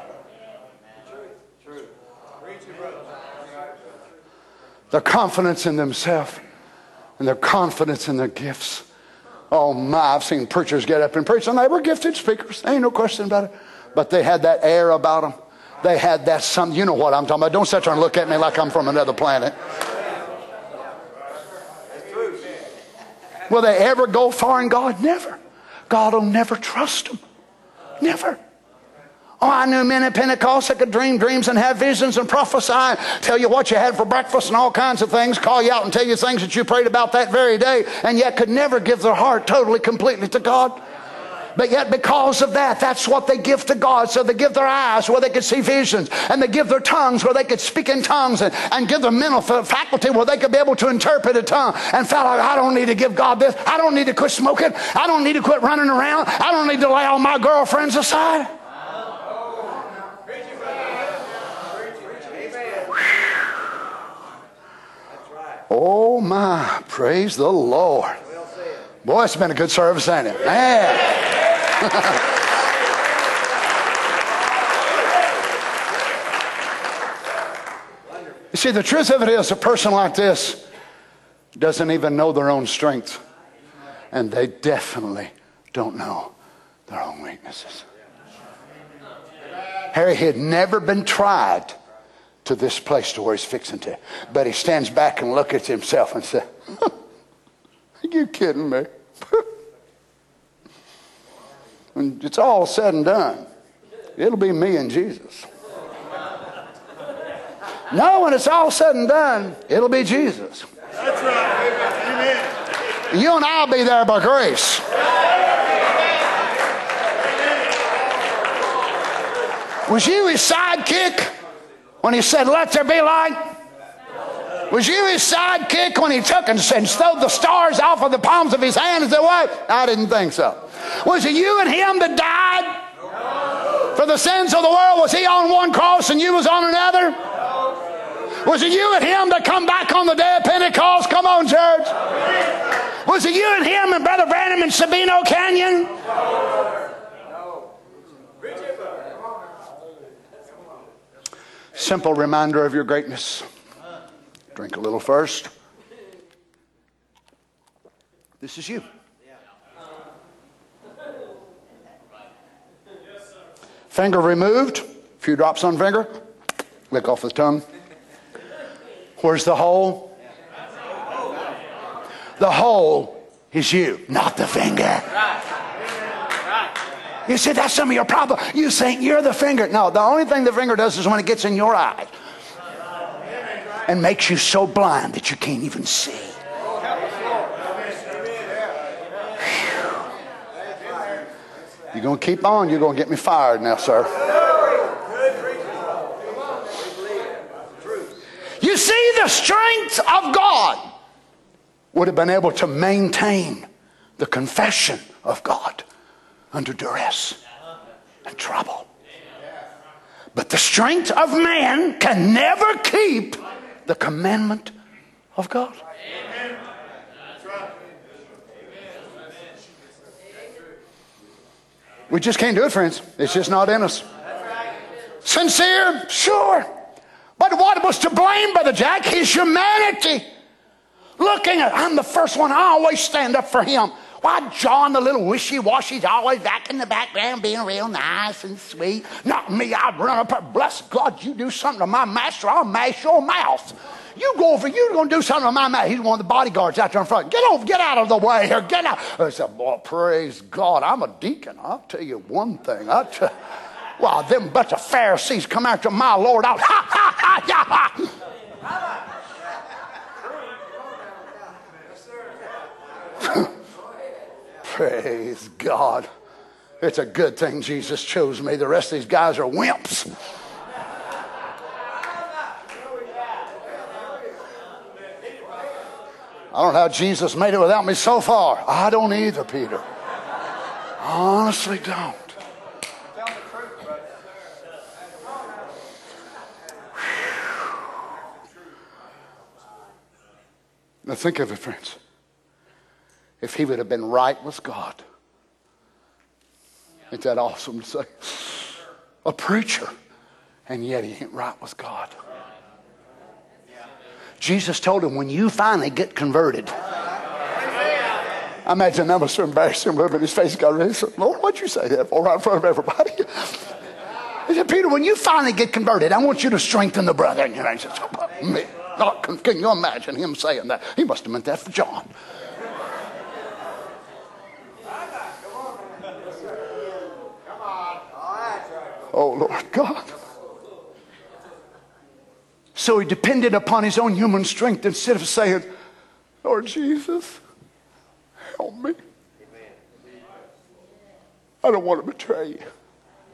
Their confidence in themselves and their confidence in their gifts. Oh my, I've seen preachers get up and preach, and they were gifted speakers. Ain't no question about it. But they had that air about them. They had that something. You know what I'm talking about. Don't sit there and look at me like I'm from another planet. Will they ever go far in God? Never. God will never trust them. Never. Oh, I knew men at Pentecost that could dream dreams and have visions and prophesy, tell you what you had for breakfast and all kinds of things, call you out and tell you things that you prayed about that very day, and yet could never give their heart totally, completely to God. But yet, because of that, that's what they give to God. So they give their eyes where they could see visions, and they give their tongues where they could speak in tongues, and, and give their mental faculty where they could be able to interpret a tongue. And felt like, I don't need to give God this. I don't need to quit smoking. I don't need to quit running around. I don't need to lay all my girlfriends aside. Oh my, praise the Lord. Boy, it's been a good service, ain't it? Man. you see, the truth of it is, a person like this doesn't even know their own strength, and they definitely don't know their own weaknesses. Harry had never been tried to this place to where he's fixing to. But he stands back and looks at himself and says, Are you kidding me? when it's all said and done, it'll be me and Jesus. No, when it's all said and done, it'll be Jesus. That's right. Amen. You and I'll be there by grace. Was you his sidekick? When he said, Let there be light? Was you his sidekick when he took and, and stole the stars off of the palms of his hands and What? I didn't think so. Was it you and him that died for the sins of the world? Was he on one cross and you was on another? Was it you and him that come back on the day of Pentecost? Come on, church. Was it you and him and Brother Branham in Sabino Canyon? Simple reminder of your greatness. Drink a little first. This is you. Finger removed. A few drops on finger. Lick off the tongue. Where's the hole? The hole is you, not the finger. You see, that's some of your problem. You think you're the finger. No, the only thing the finger does is when it gets in your eye and makes you so blind that you can't even see. You're going to keep on, you're going to get me fired now, sir. You see, the strength of God would have been able to maintain the confession of God under duress and trouble. But the strength of man can never keep the commandment of God. We just can't do it, friends. It's just not in us. Sincere? Sure. But what was to blame, Brother Jack? His humanity. Looking at, I'm the first one, I always stand up for him. Why, John, the little wishy washy's always back in the background being real nice and sweet. Not me, I'd run up, bless God, you do something to my master, I'll mash your mouth. You go over, you're going to do something to my man. He's one of the bodyguards out there in front. Get over, get out of the way here, get out. I said, boy, praise God, I'm a deacon. I'll tell you one thing. I tell, well, them bunch of Pharisees come after my Lord out. Ha, ha, ha, ya, ha. Praise God. It's a good thing Jesus chose me. The rest of these guys are wimps. I don't know how Jesus made it without me so far. I don't either, Peter. Honestly, don't. Now, think of it, friends. If he would have been right with God, Isn't that awesome to say? A preacher, and yet he ain't right with God. Jesus told him, when you finally get converted, I imagine that was so embarrassing. Rubbing his face, got ready. He said, Lord, what'd you say that for right in front of everybody? He said, Peter, when you finally get converted, I want you to strengthen the brother. And he said, me. Can you imagine him saying that? He must have meant that for John. Oh, Lord God. So he depended upon his own human strength instead of saying, Lord Jesus, help me. I don't want to betray you.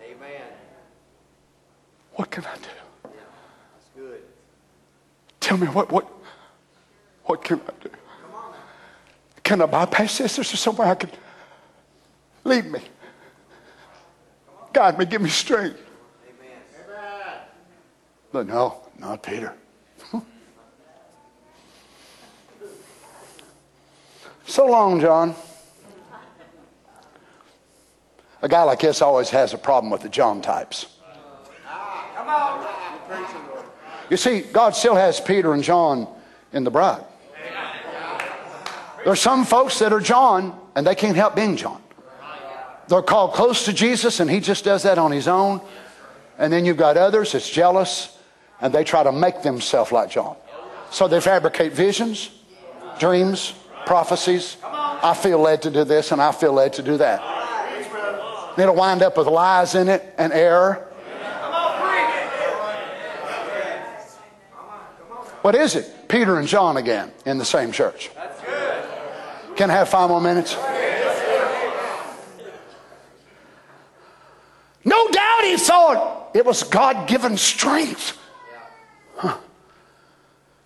Amen. What can I do? good. Tell me what what what can I do? Can I bypass this? Is there somewhere I can lead me? Guide me, give me strength. Amen. But no, not Peter. so long, John. A guy like this always has a problem with the John types. You see, God still has Peter and John in the bride. There's some folks that are John and they can't help being John. They're called close to Jesus and he just does that on his own. And then you've got others that's jealous and they try to make themselves like John. So they fabricate visions, dreams, prophecies. I feel led to do this and I feel led to do that. It'll wind up with lies in it and error. What is it? Peter and John again in the same church. Can I have five more minutes? No doubt he thought it was God given strength. Huh.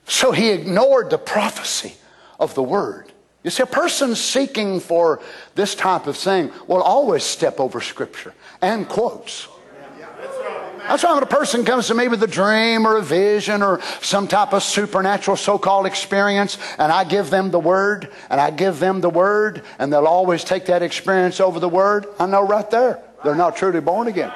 So he ignored the prophecy of the word. You see, a person seeking for this type of thing will always step over Scripture and quotes. That's why when a person comes to me with a dream or a vision or some type of supernatural so called experience, and I give them the Word, and I give them the Word, and they'll always take that experience over the Word, I know right there they're not truly born again.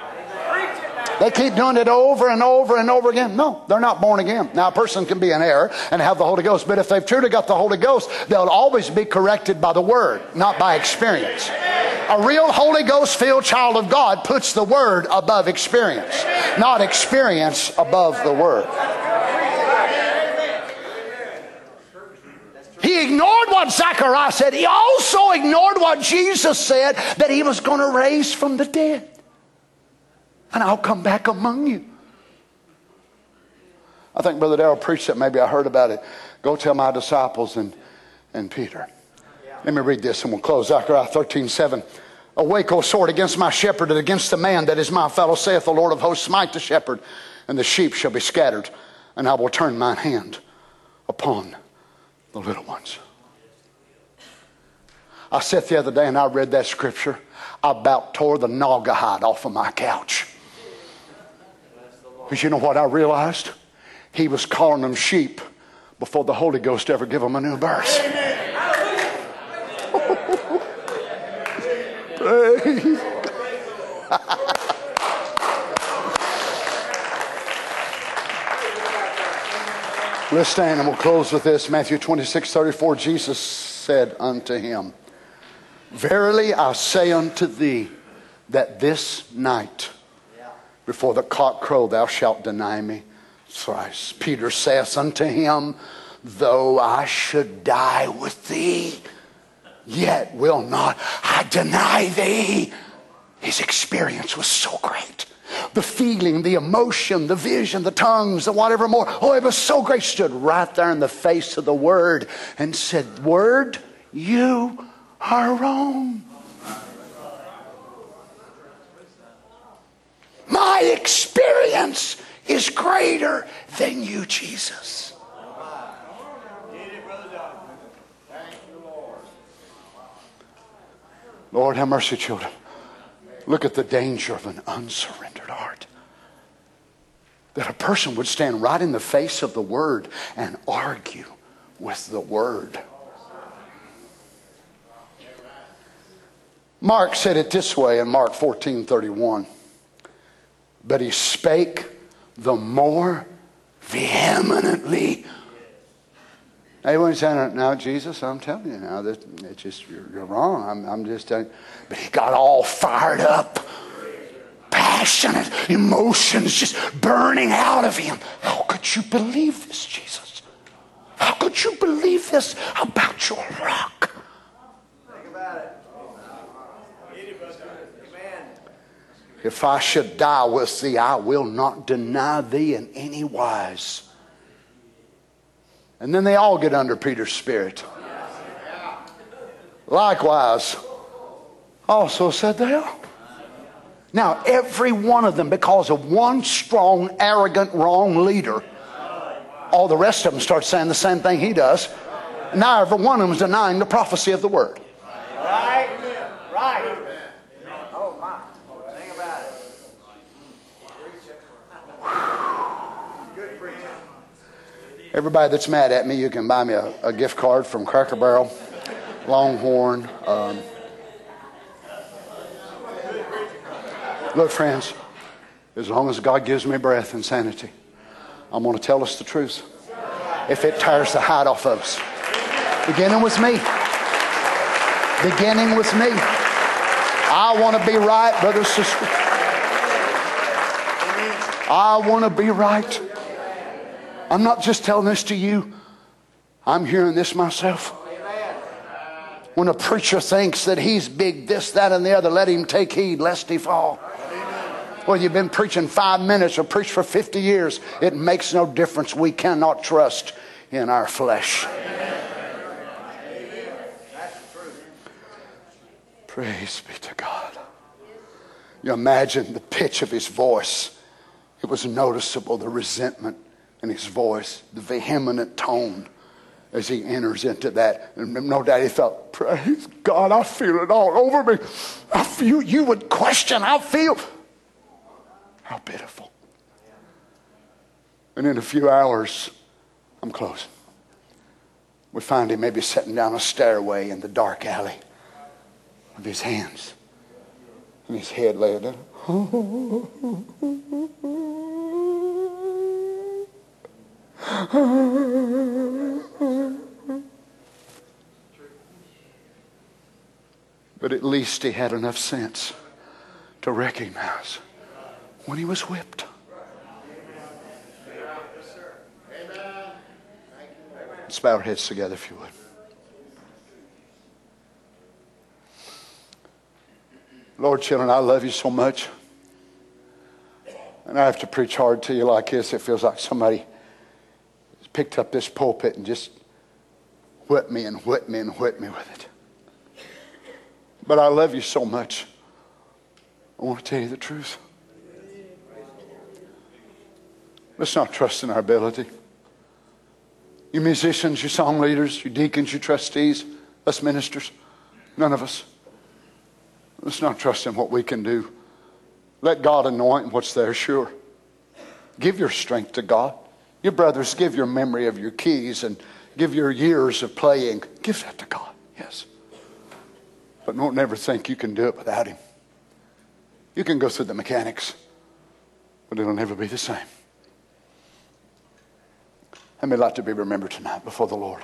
They keep doing it over and over and over again. No, they're not born again. Now, a person can be in error and have the Holy Ghost, but if they've truly got the Holy Ghost, they'll always be corrected by the Word, not by experience. A real Holy Ghost filled child of God puts the Word above experience, not experience above the Word. He ignored what Zechariah said. He also ignored what Jesus said that he was going to raise from the dead and I'll come back among you. I think Brother Darrell preached that. Maybe I heard about it. Go tell my disciples and, and Peter. Let me read this and we'll close. Zechariah 13, 7. Awake, O sword, against my shepherd and against the man that is my fellow, saith the Lord of hosts. Smite the shepherd, and the sheep shall be scattered, and I will turn mine hand upon the little ones. I sat the other day and I read that scripture. I about tore the Naugahyde off of my couch. Because you know what I realized? He was calling them sheep before the Holy Ghost ever gave them a new birth. Let's stand and we'll close with this. Matthew 26, 34. Jesus said unto him, Verily I say unto thee that this night, before the cock crow, thou shalt deny me thrice. Peter saith unto him, Though I should die with thee, yet will not I deny thee. His experience was so great. The feeling, the emotion, the vision, the tongues, the whatever more. Oh, it was so great. Stood right there in the face of the Word and said, Word, you are wrong. My experience is greater than you, Jesus. Lord, have mercy, children. Look at the danger of an unsurrendered heart. That a person would stand right in the face of the word and argue with the word. Mark said it this way in Mark 14 31. But he spake the more vehemently. Everyone's saying, now, Jesus, I'm telling you now, that it's just, you're, you're wrong. I'm, I'm just telling you. But he got all fired up, passionate, emotions just burning out of him. How could you believe this, Jesus? How could you believe this about your rock? Think about it. If I should die with thee, I will not deny thee in any wise. And then they all get under Peter's spirit. Likewise, also said they Now, every one of them, because of one strong, arrogant, wrong leader, all the rest of them start saying the same thing he does. Now, every one of them is denying the prophecy of the word. Right, right. Everybody that's mad at me, you can buy me a, a gift card from Cracker Barrel, Longhorn. Um, look, friends, as long as God gives me breath and sanity, I'm going to tell us the truth. If it tears the hide off of us, beginning with me, beginning with me. I want to be right, brothers, sisters. I want to be right. I'm not just telling this to you, I'm hearing this myself. When a preacher thinks that he's big, this, that, and the other, let him take heed lest he fall. Whether you've been preaching five minutes or preached for 50 years, it makes no difference. We cannot trust in our flesh. Praise be to God. You imagine the pitch of his voice. It was noticeable, the resentment in his voice, the vehement tone as he enters into that. And no doubt he felt, praise God, I feel it all over me. I feel you would question, I feel. How pitiful. And in a few hours, I'm close. We find him maybe sitting down a stairway in the dark alley with his hands and his head laid down. but at least he had enough sense to recognize when he was whipped. Let's bow our heads together, if you would. Lord, children, I love you so much. And I have to preach hard to you like this. It feels like somebody picked up this pulpit and just whipped me and whipped me and whipped me with it. But I love you so much. I want to tell you the truth. Let's not trust in our ability. You musicians, you song leaders, you deacons, you trustees, us ministers, none of us. Let's not trust in what we can do. Let God anoint what's there, sure. Give your strength to God. Your brothers, give your memory of your keys and give your years of playing. Give that to God, yes. But don't ever think you can do it without Him. You can go through the mechanics, but it'll never be the same. I may like to be remembered tonight before the Lord.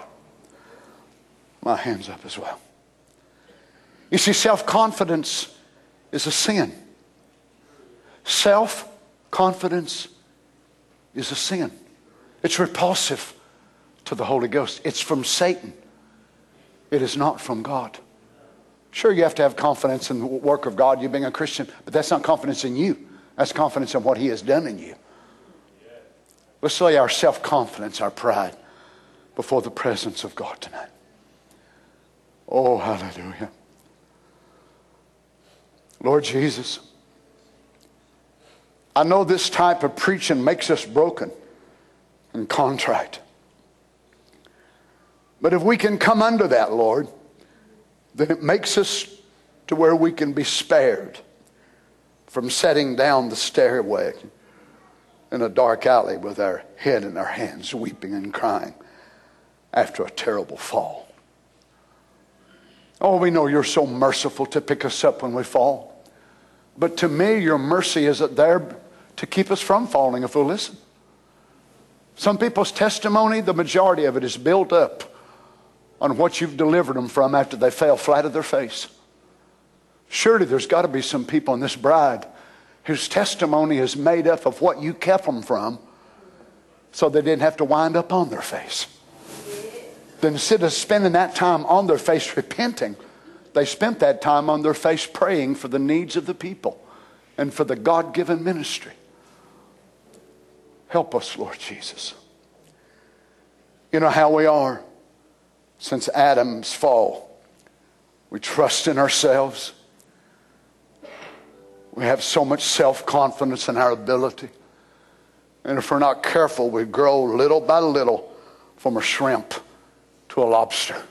My hands up as well. You see, self confidence is a sin. Self confidence is a sin. It's repulsive to the Holy Ghost. It's from Satan. It is not from God. Sure, you have to have confidence in the work of God, you being a Christian, but that's not confidence in you. That's confidence in what He has done in you. Let's lay our self confidence, our pride, before the presence of God tonight. Oh, hallelujah. Lord Jesus, I know this type of preaching makes us broken and contrite. But if we can come under that, Lord, then it makes us to where we can be spared from setting down the stairway in a dark alley with our head in our hands, weeping and crying after a terrible fall. Oh, we know you're so merciful to pick us up when we fall. But to me, your mercy isn't there to keep us from falling if we'll listen. Some people's testimony, the majority of it is built up on what you've delivered them from after they fell flat of their face. Surely there's got to be some people in this bride whose testimony is made up of what you kept them from so they didn't have to wind up on their face. Then instead of spending that time on their face repenting, they spent that time on their face praying for the needs of the people and for the God given ministry. Help us, Lord Jesus. You know how we are since Adam's fall. We trust in ourselves. We have so much self confidence in our ability. And if we're not careful, we grow little by little from a shrimp to a lobster.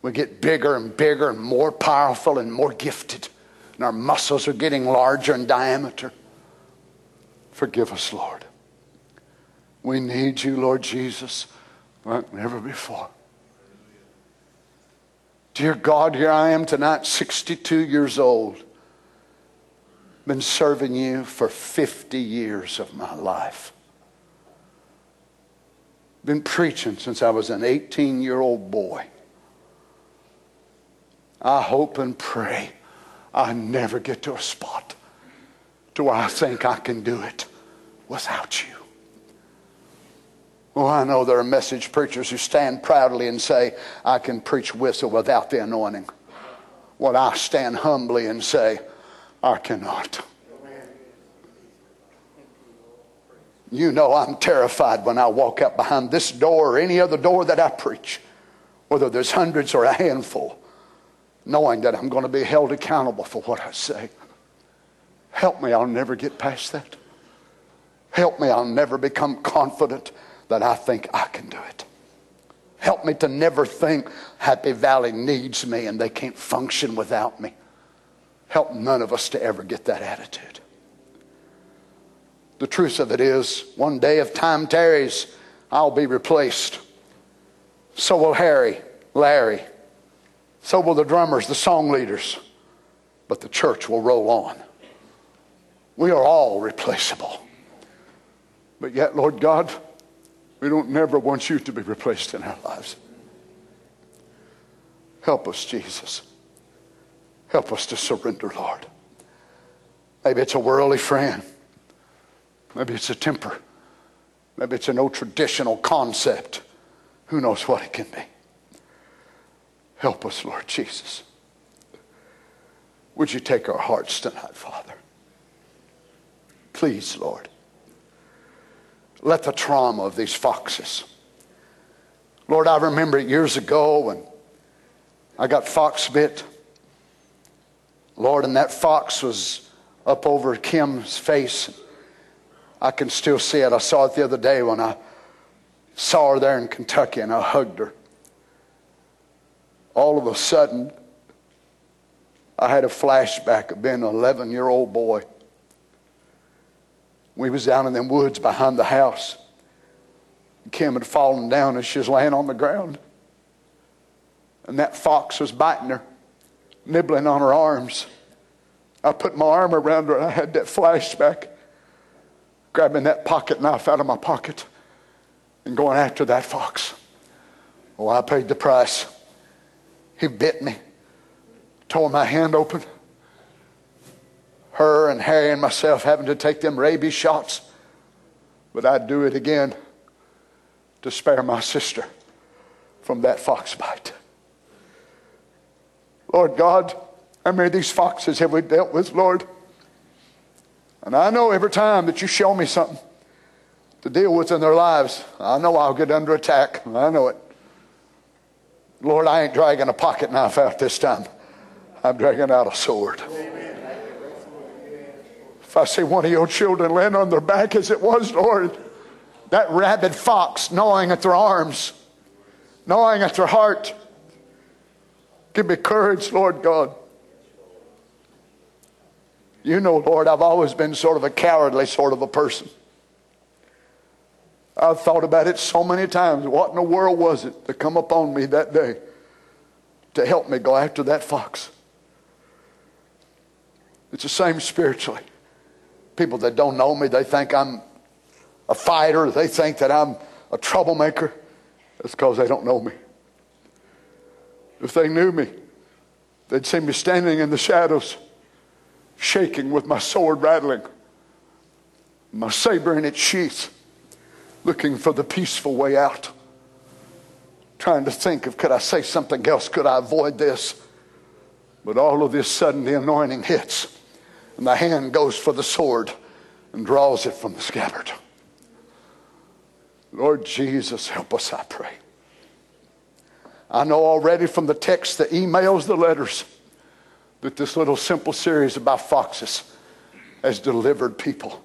We get bigger and bigger and more powerful and more gifted. And our muscles are getting larger in diameter. Forgive us, Lord. We need you, Lord Jesus, like never before. Dear God, here I am tonight, 62 years old. Been serving you for 50 years of my life. Been preaching since I was an 18 year old boy. I hope and pray I never get to a spot to where I think I can do it without you. Oh, I know there are message preachers who stand proudly and say, I can preach with or without the anointing. Well, I stand humbly and say, I cannot. You know I'm terrified when I walk up behind this door or any other door that I preach, whether there's hundreds or a handful, knowing that I'm going to be held accountable for what I say. Help me, I'll never get past that. Help me, I'll never become confident that I think I can do it. Help me to never think Happy Valley needs me and they can't function without me. Help none of us to ever get that attitude. The truth of it is, one day if time tarries, I'll be replaced. So will Harry, Larry. So will the drummers, the song leaders. But the church will roll on. We are all replaceable. But yet, Lord God, we don't never want you to be replaced in our lives. Help us, Jesus. Help us to surrender, Lord. Maybe it's a worldly friend. Maybe it's a temper. Maybe it's an old traditional concept. Who knows what it can be? Help us, Lord Jesus. Would you take our hearts tonight, Father? Please, Lord let the trauma of these foxes. Lord, I remember years ago when I got fox bit. Lord, and that fox was up over Kim's face. I can still see it. I saw it the other day when I saw her there in Kentucky and I hugged her. All of a sudden, I had a flashback of being an 11 year old boy we was down in them woods behind the house. Kim had fallen down and she was laying on the ground. And that fox was biting her, nibbling on her arms. I put my arm around her and I had that flashback, grabbing that pocket knife out of my pocket and going after that fox. Oh, I paid the price. He bit me, tore my hand open her and Harry and myself having to take them rabies shots, but I'd do it again to spare my sister from that fox bite. Lord God, how many of these foxes have we dealt with, Lord? And I know every time that you show me something to deal with in their lives, I know I'll get under attack. I know it. Lord, I ain't dragging a pocket knife out this time. I'm dragging out a sword. Amen. If I see one of your children laying on their back as it was, Lord, that rabid fox gnawing at their arms, gnawing at their heart, give me courage, Lord God. You know, Lord, I've always been sort of a cowardly sort of a person. I've thought about it so many times. What in the world was it to come upon me that day to help me go after that fox? It's the same spiritually. People that don't know me, they think I'm a fighter, they think that I'm a troublemaker. That's because they don't know me. If they knew me, they'd see me standing in the shadows, shaking with my sword rattling, my saber in its sheath, looking for the peaceful way out, trying to think of could I say something else? Could I avoid this? But all of this sudden, the anointing hits, and the hand goes for the sword and draws it from the scabbard. Lord Jesus, help us, I pray. I know already from the text, the emails, the letters, that this little simple series about foxes has delivered people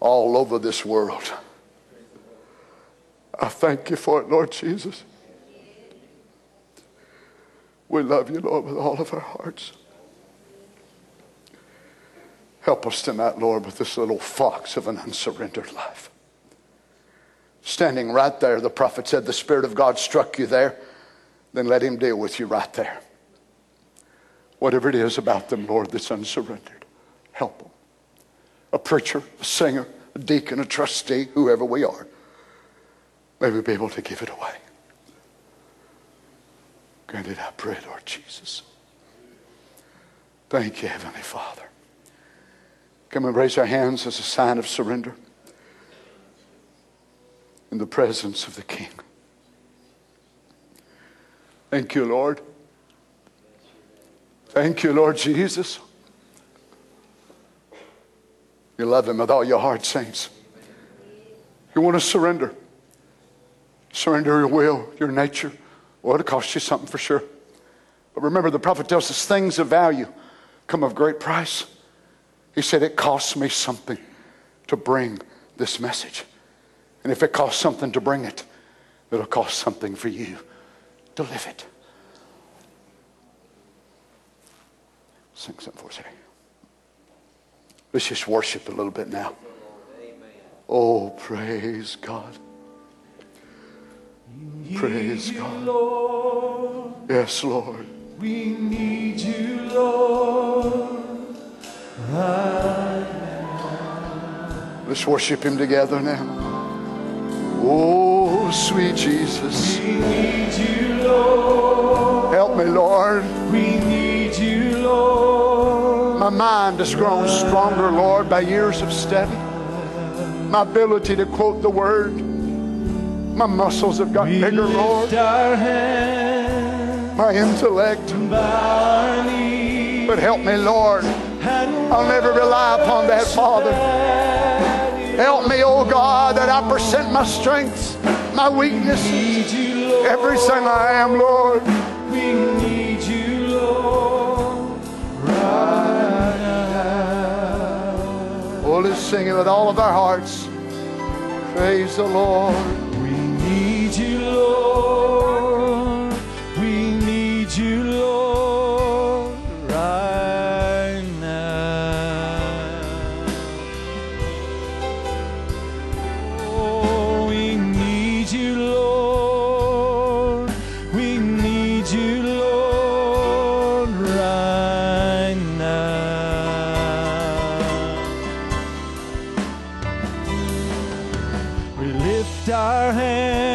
all over this world. I thank you for it, Lord Jesus. We love you, Lord, with all of our hearts. Help us tonight, Lord, with this little fox of an unsurrendered life. Standing right there, the prophet said, The Spirit of God struck you there, then let Him deal with you right there. Whatever it is about them, Lord, that's unsurrendered, help them. A preacher, a singer, a deacon, a trustee, whoever we are, may we be able to give it away. Grant it, I pray, Lord Jesus. Thank you, Heavenly Father. Come and raise our hands as a sign of surrender in the presence of the King. Thank you, Lord. Thank you, Lord Jesus. You love Him with all your heart, saints. You want to surrender. Surrender your will, your nature. Well, it'll cost you something for sure. But remember, the prophet tells us things of value come of great price. He said, It costs me something to bring this message. And if it costs something to bring it, it'll cost something for you to live it. Sing something for us here. Let's just worship a little bit now. Oh, praise God. Praise God. Yes, Lord. We need you, Lord. Let's worship Him together now. Oh, sweet Jesus. We need you, Lord. Help me, Lord. We need you, Lord. My mind has grown stronger, Lord, by years of study. My ability to quote the word. My muscles have gotten We bigger, Lord. My intellect. bow our knees, But help me, Lord. I'll never rely upon that, Father. Help me, oh God, that I present my strengths, my weaknesses, need you, Lord. everything I am, Lord. We need you, Lord. Right now. Oh, let's sing it with all of our hearts. Praise the Lord. We need you, Lord. Our hands,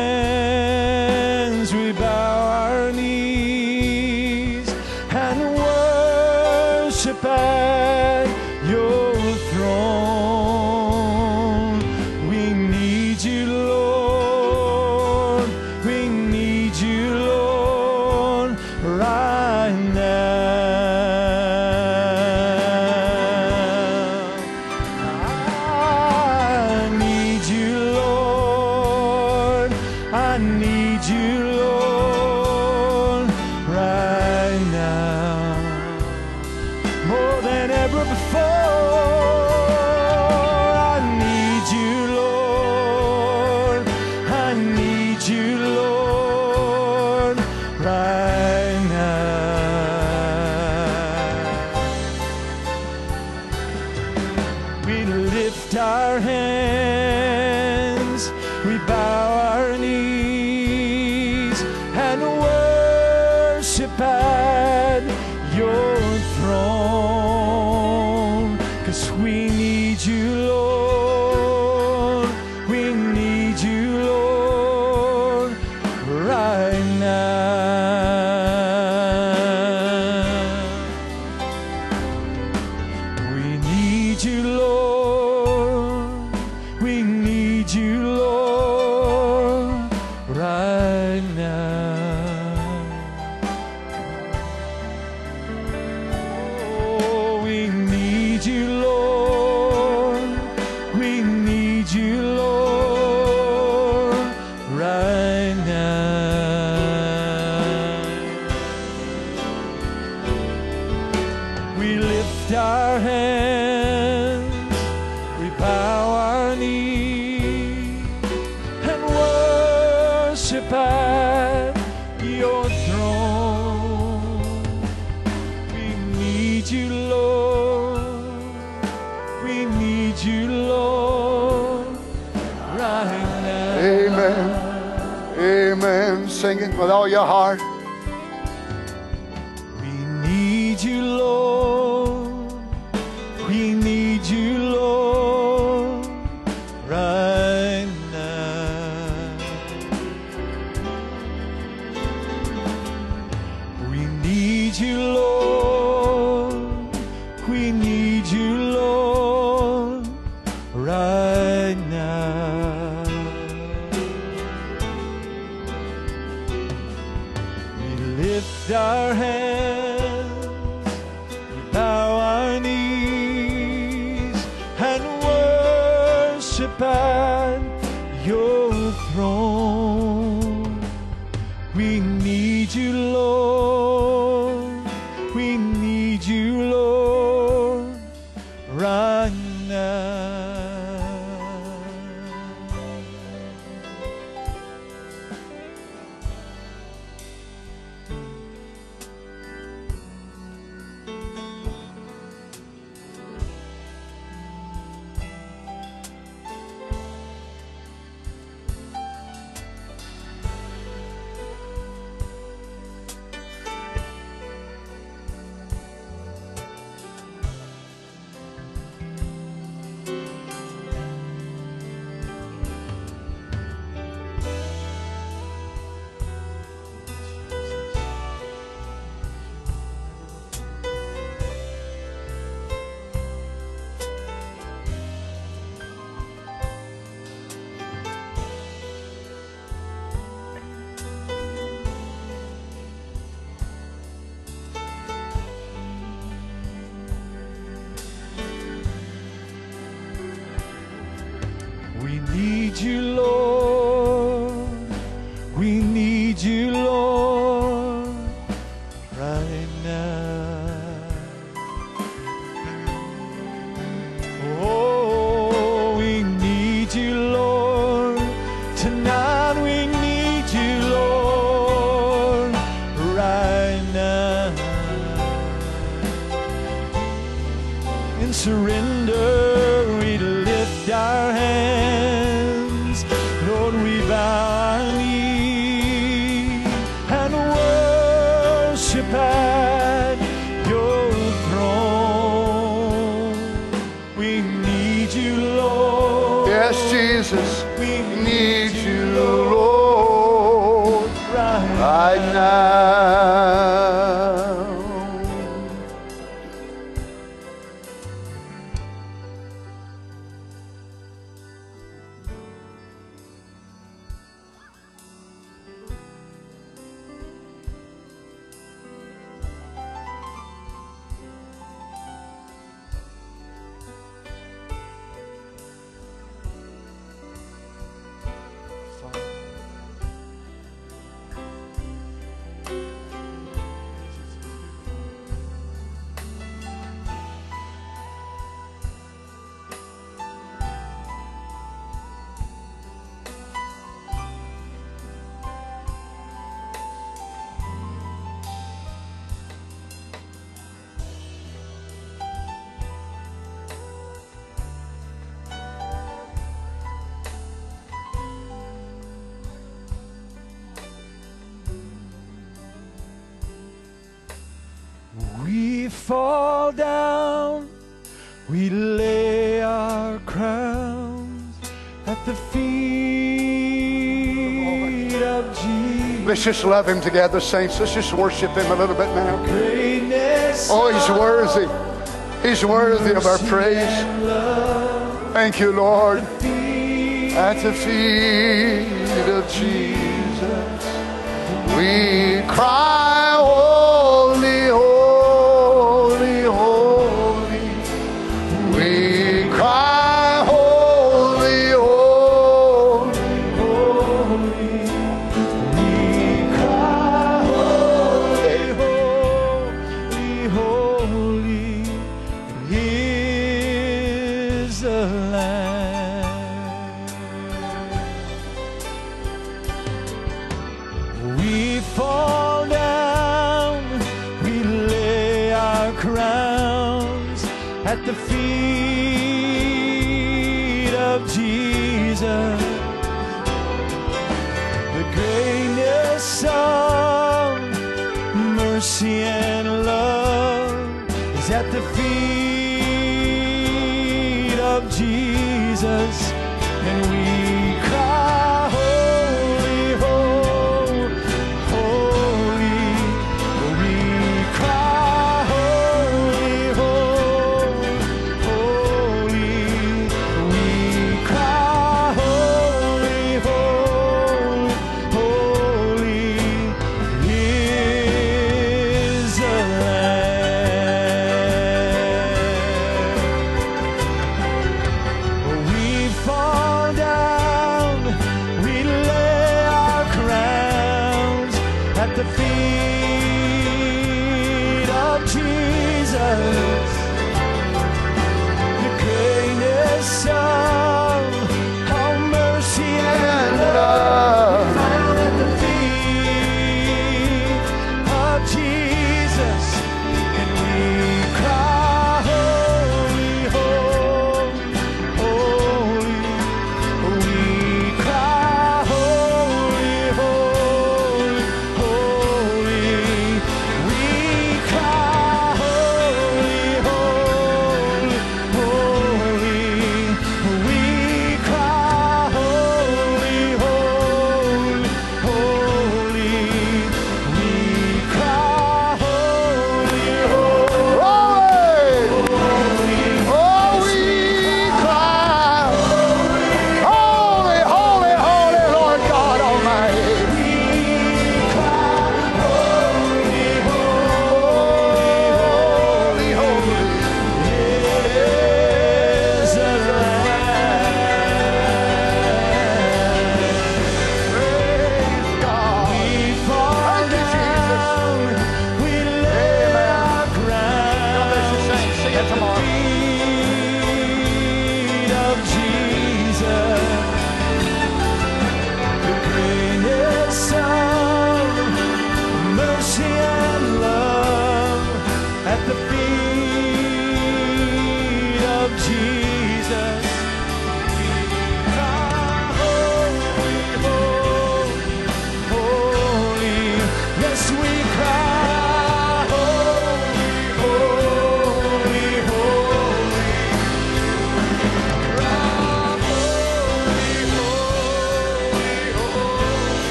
need you, Lord. the feet of Jesus. Let's just love him together, saints. Let's just worship him a little bit now. Oh, he's worthy. He's worthy of our praise. Thank you, Lord. At the feet of Jesus, we cry.